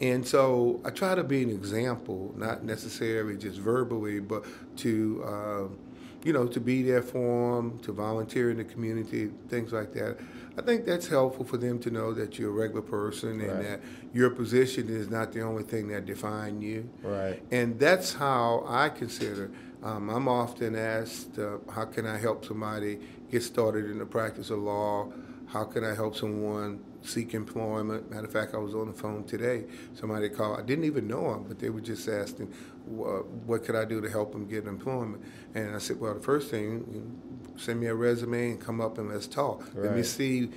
And so I try to be an example, not necessarily just verbally, but to, um, you know, to be there for them, to volunteer in the community, things like that. I think that's helpful for them to know that you're a regular person and that your position is not the only thing that defines you.
Right.
And that's how I consider. Um, I'm often asked, uh, how can I help somebody get started in the practice of law? How can I help someone seek employment? Matter of fact, I was on the phone today. Somebody called. I didn't even know him, but they were just asking, what could I do to help them get employment? And I said, well, the first thing, send me a resume and come up and let's talk. Right. Let me see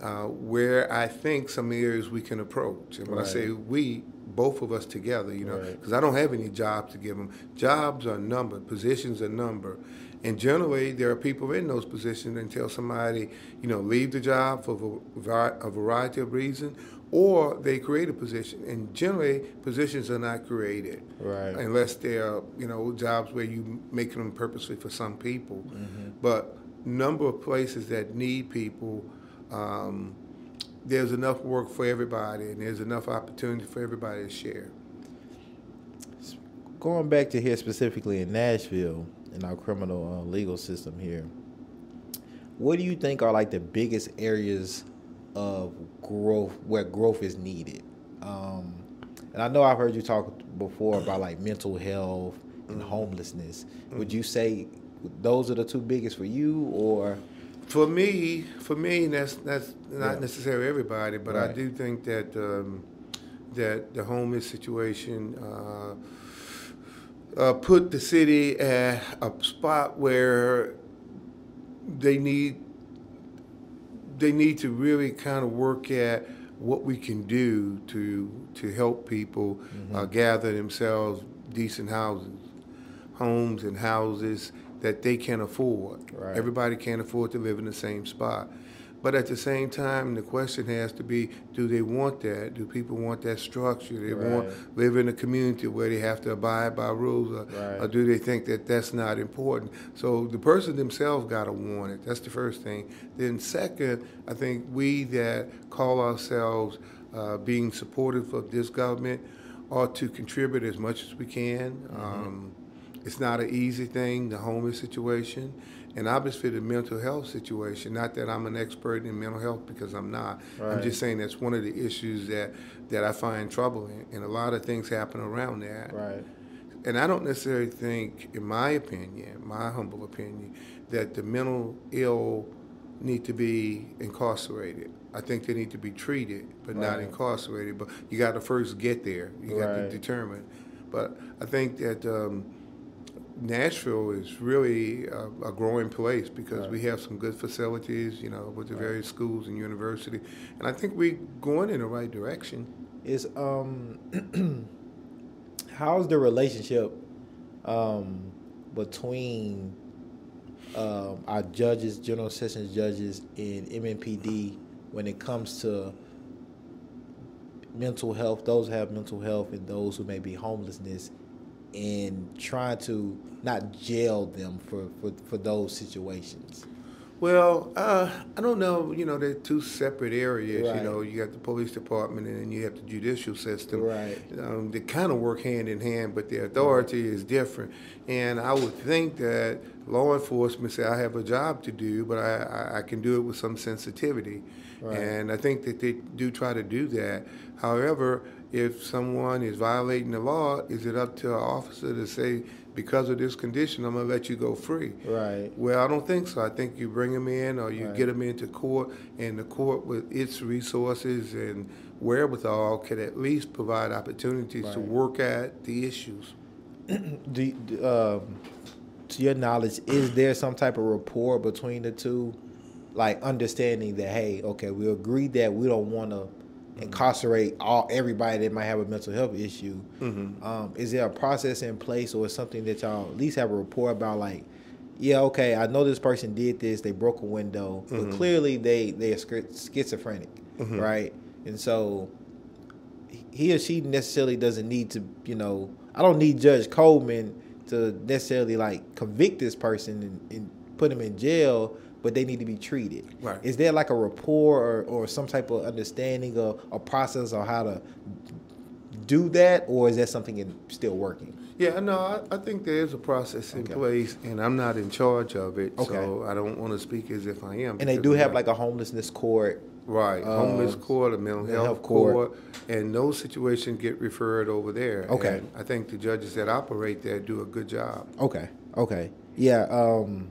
uh, where I think some areas we can approach. And when right. I say we, both of us together, you know, because right. I don't have any jobs to give them. Jobs are numbered, positions are numbered. And generally, there are people in those positions until somebody, you know, leave the job for a variety of reasons, or they create a position. And generally, positions are not created
right.
unless they're you know jobs where you make them purposely for some people. Mm-hmm. But number of places that need people, um, there's enough work for everybody, and there's enough opportunity for everybody to share.
Going back to here specifically in Nashville, in our criminal uh, legal system here, what do you think are like the biggest areas of growth where growth is needed. Um, and I know I've heard you talk before about like mental health and mm-hmm. homelessness. Mm-hmm. Would you say those are the two biggest for you, or?
For me, for me, that's that's not yeah. necessarily everybody, but right. I do think that um, that the homeless situation uh, uh, put the city at a spot where they need they need to really kind of work at what we can do to to help people mm-hmm. uh, gather themselves decent houses, homes and houses that they can afford.
Right.
Everybody can't afford to live in the same spot. But at the same time, the question has to be: Do they want that? Do people want that structure? They right. want live in a community where they have to abide by rules, or, right. or, do they think that that's not important? So the person themselves got to want it. That's the first thing. Then second, I think we that call ourselves uh, being supportive of this government ought to contribute as much as we can. Mm-hmm. Um, it's not an easy thing, the homeless situation. And obviously, the mental health situation, not that I'm an expert in mental health because I'm not. Right. I'm just saying that's one of the issues that, that I find troubling. And a lot of things happen around that.
Right.
And I don't necessarily think, in my opinion, my humble opinion, that the mental ill need to be incarcerated. I think they need to be treated, but right. not incarcerated. But you got to first get there. You got to determine. But I think that um, Nashville is really a, a growing place because right. we have some good facilities, you know, with the right. various schools and university, and I think we're going in the right direction.
Is um, [CLEARS THROAT] how's the relationship um, between um, our judges, general sessions judges, and MNPD when it comes to mental health, those who have mental health, and those who may be homelessness, and trying to not jail them for, for, for those situations?
Well, uh, I don't know. You know, they're two separate areas.
Right.
You know, you got the police department and then you have the judicial system.
Right.
Um, they kind of work hand in hand, but the authority is different. And I would think that law enforcement say, I have a job to do, but I, I, I can do it with some sensitivity.
Right.
And I think that they do try to do that. However, if someone is violating the law, is it up to an officer to say, because of this condition, I'm going to let you go free?
Right.
Well, I don't think so. I think you bring them in or you
Right.
get them into court, and the court, with its resources and wherewithal, could at least provide opportunities to work at the issues. [CLEARS THROAT]
Do, um, to your knowledge, is there some type of rapport between the two, like understanding that hey, okay, we agreed that we don't want to Mm-hmm. incarcerate all everybody that might have a mental health issue. Mm-hmm. Um, is there a process in place, or is something that y'all at least have a report about, like? Yeah, okay. I know this person did this. They broke a window, but mm-hmm. clearly they they are schi- schizophrenic, right? And so he or she necessarily doesn't need to, you know, I don't need Judge Coleman to necessarily like convict this person and, and put him in jail, but they need to be treated.
Right.
Is there like a rapport or, or some type of understanding or a process on how to do that, or is that something in, still working?
Yeah, no, I, I think there is a process in
Okay.
place, and I'm not in charge of it,
Okay.
so I don't want to speak as if I am.
And they do have like a homelessness court.
Right,
Uh,
homeless court, a mental
mental
health
health court.
court, and those situations get referred over there.
Okay.
And I think the judges that operate there do a good job.
Okay. Okay. Yeah. Um,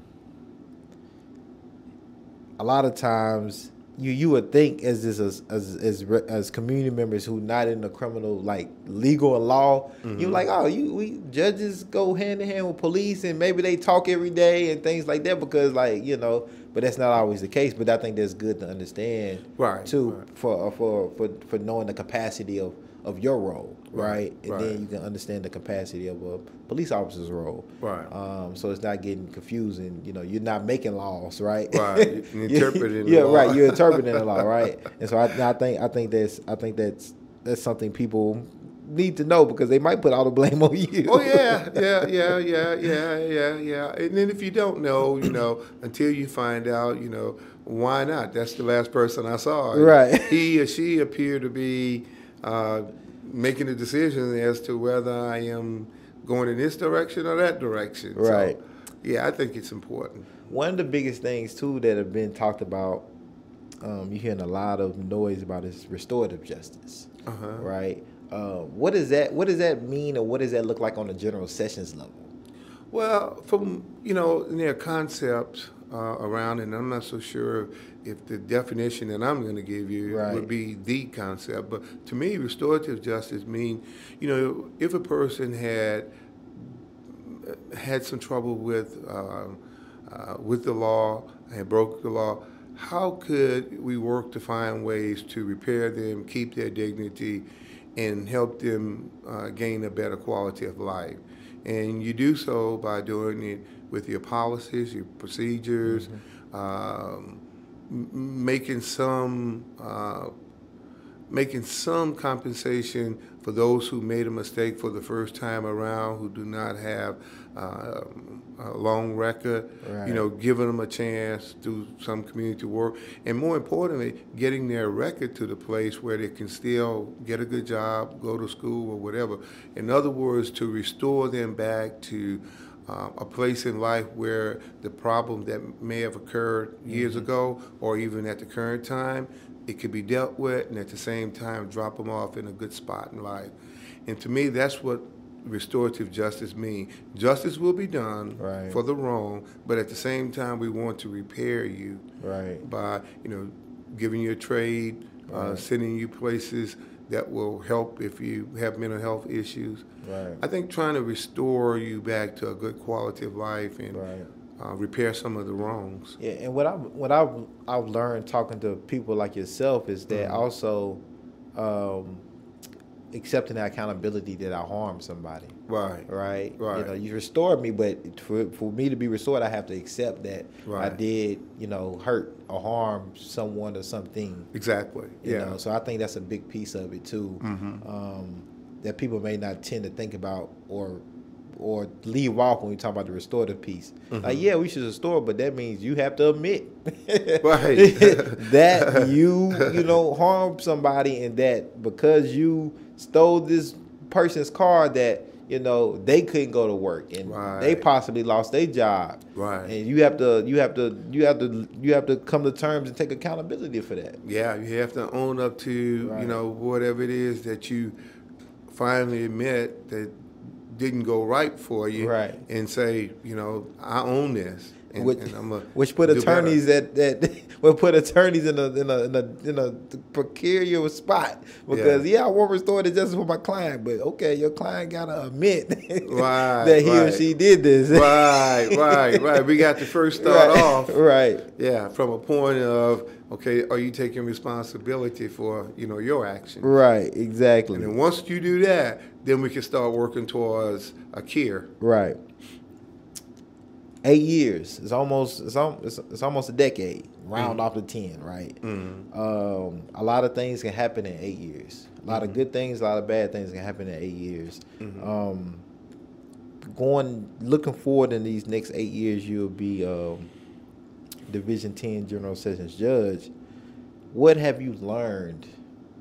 a lot of times, you you would think as this as as as, as community members who not in the criminal like legal law, you're mm-hmm. like, oh, you we judges go hand in hand with police and maybe they talk every day and things like that because like you know, but that's not always the case. But I think that's good to understand,
Right,
Too
right.
for for for for knowing the capacity of of your role, right? And
right.
then you can understand the capacity of a police officer's role,
Right.
um, so it's not getting confusing. You know, you're not making laws, right?
Right, [LAUGHS] you're interpreting the
yeah,
law.
right. You're interpreting the law, [LAUGHS] right? And so I, I think I think that's I think that's that's something people need to know because they might put all the blame [LAUGHS] on you.
Oh yeah, yeah, yeah, yeah, yeah, yeah, yeah. And then if you don't know, you know, until you find out, you know, why not? That's the last person I saw.
Right.
He or she appeared to be uh, making a decision as to whether I am going in this direction or that direction. So,
Right.
yeah, I think it's important.
One of the biggest things too that have been talked about, um, you're hearing a lot of noise about is restorative justice,
Uh-huh.
right? Uh, what does that What does that mean, or what does that look like on the general sessions level?
Well, from you know their concepts uh, around, and I'm not so sure if the definition that I'm going to give you
Right.
would be the concept. But to me, restorative justice means, you know, if a person had had some trouble with um, uh, with the law and broke the law, how could we work to find ways to repair them, keep their dignity, and help them uh, gain a better quality of life? And you do so by doing it with your policies, your procedures, um, making some uh, making some compensation for those who made a mistake for the first time around, who do not have uh, a long record.
Right.
You know, giving them a chance to do some community work, and more importantly, getting their record to the place where they can still get a good job, go to school, or whatever. In other words, to restore them back to uh, a place in life where the problem that may have occurred years ago or even at the current time, it could be dealt with and at the same time drop them off in a good spot in life. And to me, that's what restorative justice means. Justice will be done
Right.
for the wrong, but at the same time, we want to repair you
Right.
by, you know, giving you a trade, uh, sending you places that will help if you have mental health issues.
Right.
I think trying to restore you back to a good quality of life and
Right.
uh, repair some of the wrongs.
Yeah, and what I what I have I've learned talking to people like yourself is that
Mm-hmm.
also, um, accepting that accountability that I harmed somebody.
Right.
Right.
Right.
You know, you restored me, but for, for me to be restored, I have to accept that I did, you know, hurt or harm someone or something.
Exactly.
You
yeah. Mm-hmm.
know, so I think that's a big piece of it too. Um, that people may not tend to think about or or leave off when we talk about the restorative piece.
Mm-hmm.
Like, yeah, we should restore, but that means you have to admit [LAUGHS]
Right. [LAUGHS]
that you you know harmed somebody and that because you stole this person's car that you know they couldn't go to work and they possibly lost their job.
Right.
And you have to you have to you have to you have to come to terms and take accountability for that.
Yeah, you have to own up to you know whatever it is that you finally admit that didn't go right for you,
Right.
And say, you know, I own this, and,
which,
and a
which put attorneys that that [LAUGHS] will put attorneys in a in a in a, in a precarious spot because yeah. I won't restore the justice for my client, but okay, your client gotta admit [LAUGHS]
Right,
that he or she did this.
right, right, right. [LAUGHS] We got to first start
right,
off,
right,
yeah, from a point of okay, are you taking responsibility for you know your actions?
right, exactly,
And then once you do that, then we can start working towards a cure.
right. Eight years. It's almost it's, al- it's, it's almost a decade. Round off to ten, right? Um, a lot of things can happen in eight years. A lot of good things, a lot of bad things can happen in eight years. Um, going looking forward in these next eight years, you'll be um, Division Ten General Sessions judge. What have you learned,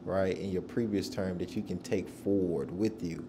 right, in your previous term that you can take forward with you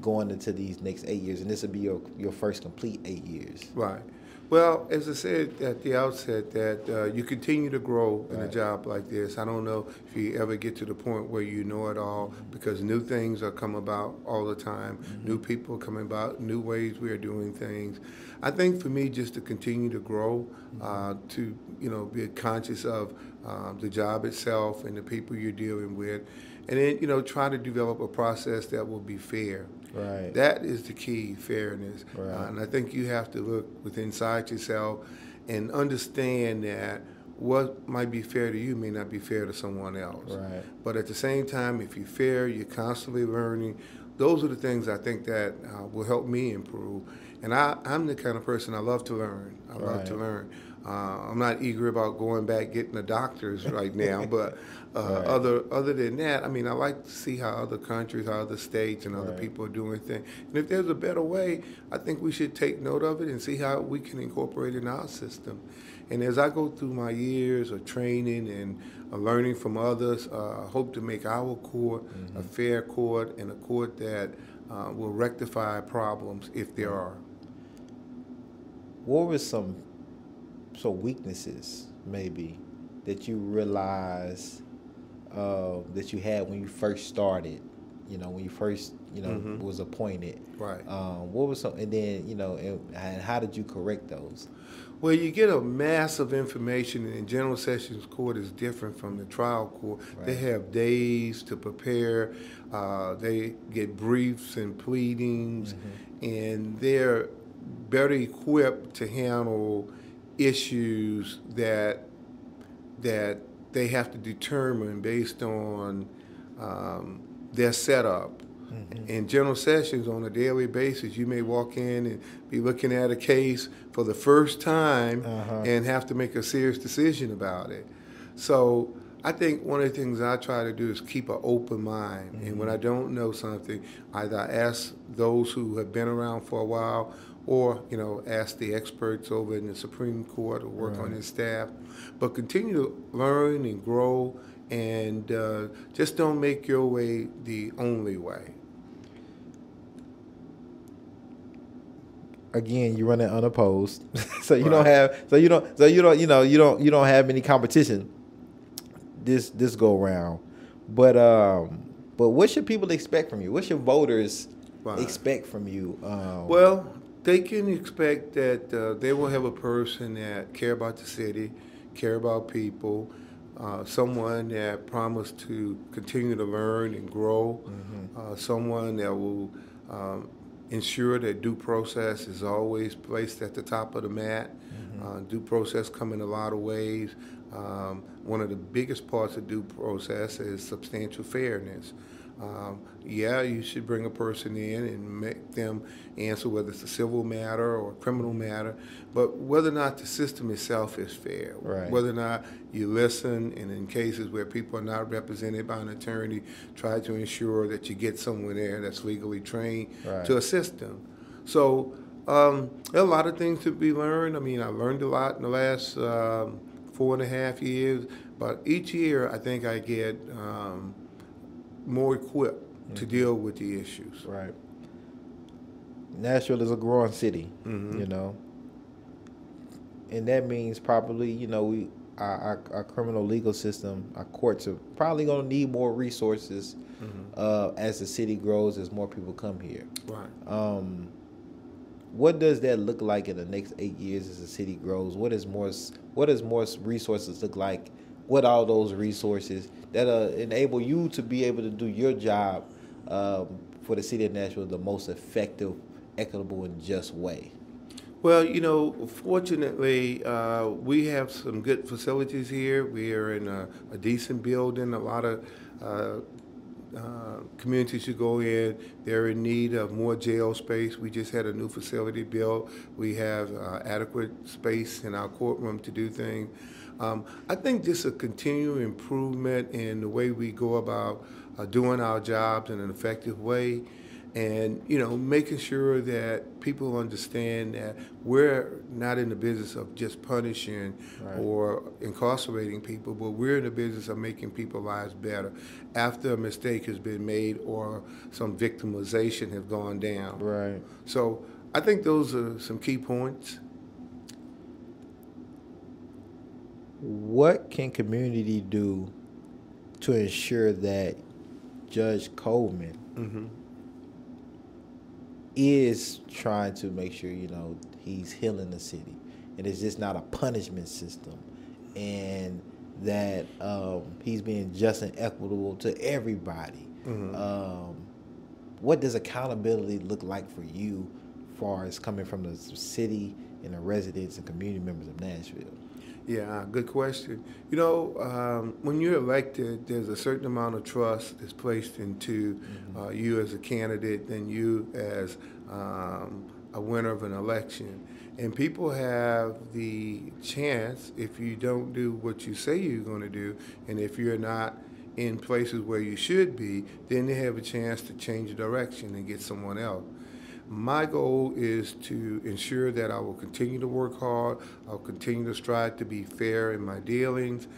going into these next eight years? And this will be your your first complete eight years.
Right. Well, as I said at the outset, that uh, you continue to grow in a job like this. I don't know if you ever get to the point where you know it all because new things are come about all the time. New people coming about, new ways we are doing things. I think for me, just to continue to grow, uh, to you know, be conscious of um, the job itself and the people you're dealing with, and then you know, trying to develop a process that will be fair.
Right.
That is the key, fairness.
Right.
Uh, and I think you have to look within inside yourself and understand that what might be fair to you may not be fair to someone else.
Right.
But at the same time, if you're fair, you're constantly learning. Those are the things I think that uh, will help me improve. And I, I'm the kind of person I love to learn. I love to learn. Uh, I'm not eager about going back getting a doctor's [LAUGHS] right now, but uh,
Right.
other other than that, I mean, I like to see how other countries, how other states, and other
Right.
people are doing things. And if there's a better way, I think we should take note of it and see how we can incorporate it in our system. And as I go through my years of training and uh, learning from others, uh, I hope to make our court a fair court and a court that uh, will rectify problems if there are.
what were some so weaknesses maybe that you realize uh, that you had when you first started you know when you first you know
Mhm.
was appointed
Right.
um, what was some and then you know and, and how did you correct those
Well, you get a mass of information, and General Sessions Court is different from the trial court. They have days to prepare. Uh, they get briefs and pleadings, and they're better equipped to handle issues that that they have to determine based on um, their setup. In general sessions, on a daily basis, you may walk in and be looking at a case for the first time
Uh-huh.
and have to make a serious decision about it. So I think one of the things I try to do is keep an open mind. And when I don't know something, either I ask those who have been around for a while or, you know, ask the experts over in the Supreme Court or work on
Right.
his staff. But continue to learn and grow and uh, just don't make your way the only way.
again you're running unopposed [LAUGHS] so you
Right.
don't have so you don't so you don't you know you don't you don't have any competition this this go round but um but what should people expect from you what should voters
Right.
expect from you um
Well, they can expect that uh, they will have a person that care about the city, care about people, uh, someone that promised to continue to learn and grow, uh, someone that will um, ensure that due process is always placed at the top of the mat. Uh, due process come in a lot of ways. Um, one of the biggest parts of due process is substantial fairness. Um, yeah, you should bring a person in and make them answer whether it's a civil matter or a criminal matter, but whether or not the system itself is fair,
Right.
whether or not you listen, and in cases where people are not represented by an attorney, try to ensure that you get someone there that's legally trained
Right.
to assist them. So um, there are a lot of things to be learned. I mean, I learned a lot in the last um, four and a half years, but each year I think I get um, more equipped to deal with the issues.
Right. Nashville is a growing city,
Mhm.
you know, and that means probably, you know, we our, our, our criminal legal system, our courts are probably going to need more resources uh, as the city grows, as more people come here.
Right.
Um, what does that look like in the next eight years as the city grows? What is more? What does more resources look like? What all those resources that uh, enable you to be able to do your job um, for the city of Nashville the most effective, equitable, and just way?
Well, you know, fortunately, uh, we have some good facilities here. We are in a, a decent building. A lot of uh, uh, communities should go in, they're in need of more jail space. We just had a new facility built. We have uh, adequate space in our courtroom to do things. Um, I think just a continual improvement in the way we go about uh, doing our jobs in an effective way and you know making sure that people understand that we're not in the business of just punishing
Right.
or incarcerating people but we're in the business of making people's lives better after a mistake has been made or some victimization has gone down
Right.
so i think those are some key points
What can community do to ensure that Judge Coleman
mm-hmm.
Is trying to make sure you know he's healing the city, and it's just not a punishment system, and that um, he's being just and equitable to everybody.
Mhm.
Um, what does accountability look like for you, far as coming from the city and the residents and community members of Nashville?
Yeah, good question. You know, um, when you're elected, there's a certain amount of trust that's placed into uh, you as a candidate and you as um, a winner of an election. And people have the chance, if you don't do what you say you're going to do, and if you're not in places where you should be, then they have a chance to change direction and get someone else. My goal is to ensure that I will continue to work hard. I'll continue to strive to be fair in my dealings,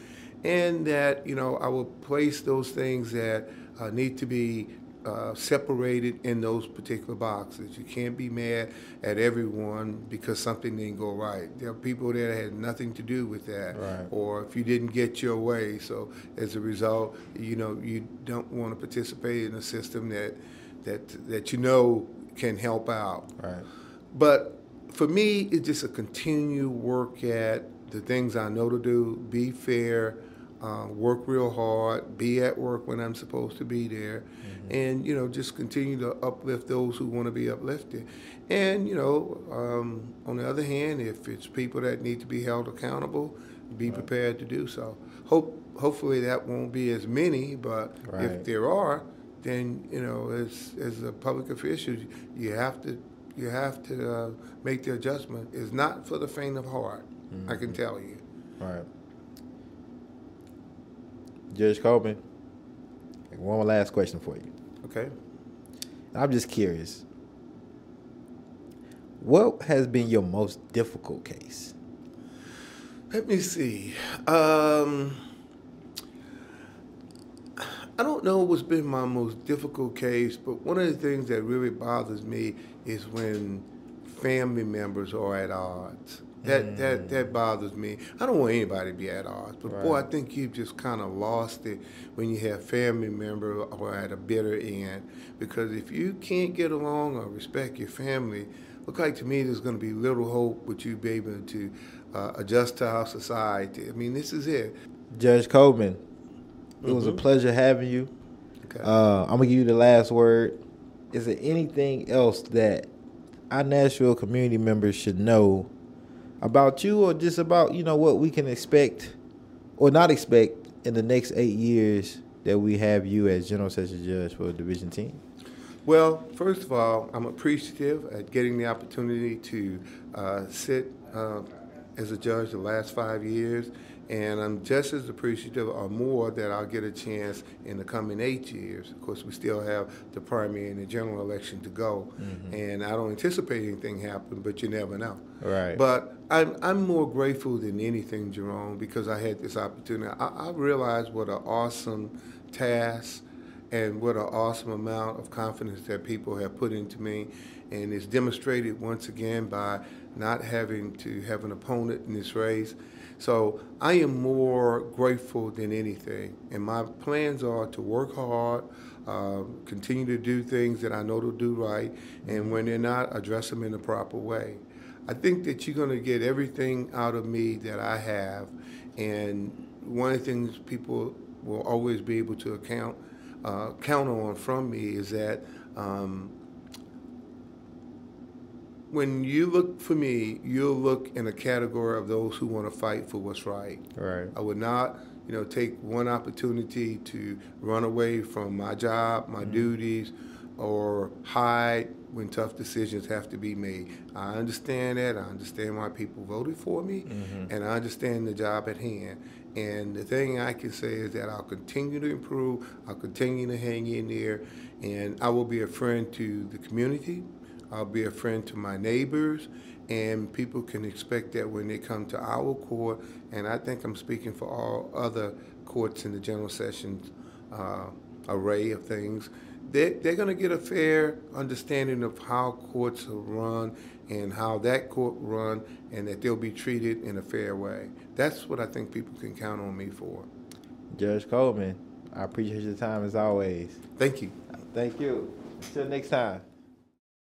and that you know I will place those things that uh, need to be uh, separated in those particular boxes. You can't be mad at everyone because something didn't go right. There are people that had nothing to do with that,
Right.
or if you didn't get your way. So as a result, you know you don't want to participate in a system that that that you know can help out.
Right.
But for me, it's just a continued work at the things I know to do, be fair, uh, work real hard, be at work when I'm supposed to be there, and you know just continue to uplift those who want to be uplifted. And you know, um, on the other hand, if it's people that need to be held accountable, be prepared to do so. Hope hopefully that won't be as many, but
Right.
if there are, then you know, as as a public official, you have to you have to uh, make the adjustment. It's not for the faint of heart. I can tell you.
Right. Judge Coleman, one last question for you.
Okay.
I'm just curious. What has been your most difficult case?
Let me see. Um, I don't know what's been my most difficult case, but one of the things that really bothers me is when family members are at odds. That that that bothers me. I don't want anybody to be at odds, but boy, I think you've just kind of lost it when you have family member or at a bitter end. Because if you can't get along or respect your family, look like to me there's going to be little hope with you be able to uh, adjust to our society. I mean, this is it.
Judge Coleman, it was a
Mhm.
pleasure having you.
Okay.
Uh, I'm gonna give you the last word. Is there anything else that our Nashville community members should know about you, or just about you know what we can expect or not expect in the next eight years that we have you as General session Judge for Division 10?
Well, first of all, I'm appreciative at getting the opportunity to uh, sit uh, as a judge the last five years, and I'm just as appreciative or more that I'll get a chance in the coming eight years. Of course, we still have the primary and the general election to go, mm-hmm. and I don't anticipate anything happening, but you never know.
Right.
But I'm, I'm more grateful than anything, Jerome, because I had this opportunity. I, I realized what an awesome task and what an awesome amount of confidence that people have put into me. And it's demonstrated once again by not having to have an opponent in this race. So I am more grateful than anything. And my plans are to work hard, uh, continue to do things that I know to do right, and when they're not, address them in the proper way. I think that you're going to get everything out of me that I have. And one of the things people will always be able to account uh, count on from me is that um, when you look for me, you'll look in a category of those who want to fight for what's right.
Right.
I would not, you know, take one opportunity to run away from my job, my mm-hmm. duties, or hide when tough decisions have to be made. I understand that. I understand why people voted for me, mm-hmm. and I understand the job at hand. And the thing I can say is that I'll continue to improve, I'll continue to hang in there, and I will be a friend to the community. I'll be a friend to my neighbors, and people can expect that when they come to our court, and I think I'm speaking for all other courts in the general sessions uh, array of things, they're, they're going to get a fair understanding of how courts are run and how that court run and that they'll be treated in a fair way. That's what I think people can count on me for.
Judge Coleman, I appreciate your time as always.
Thank you.
Thank you. Until next time.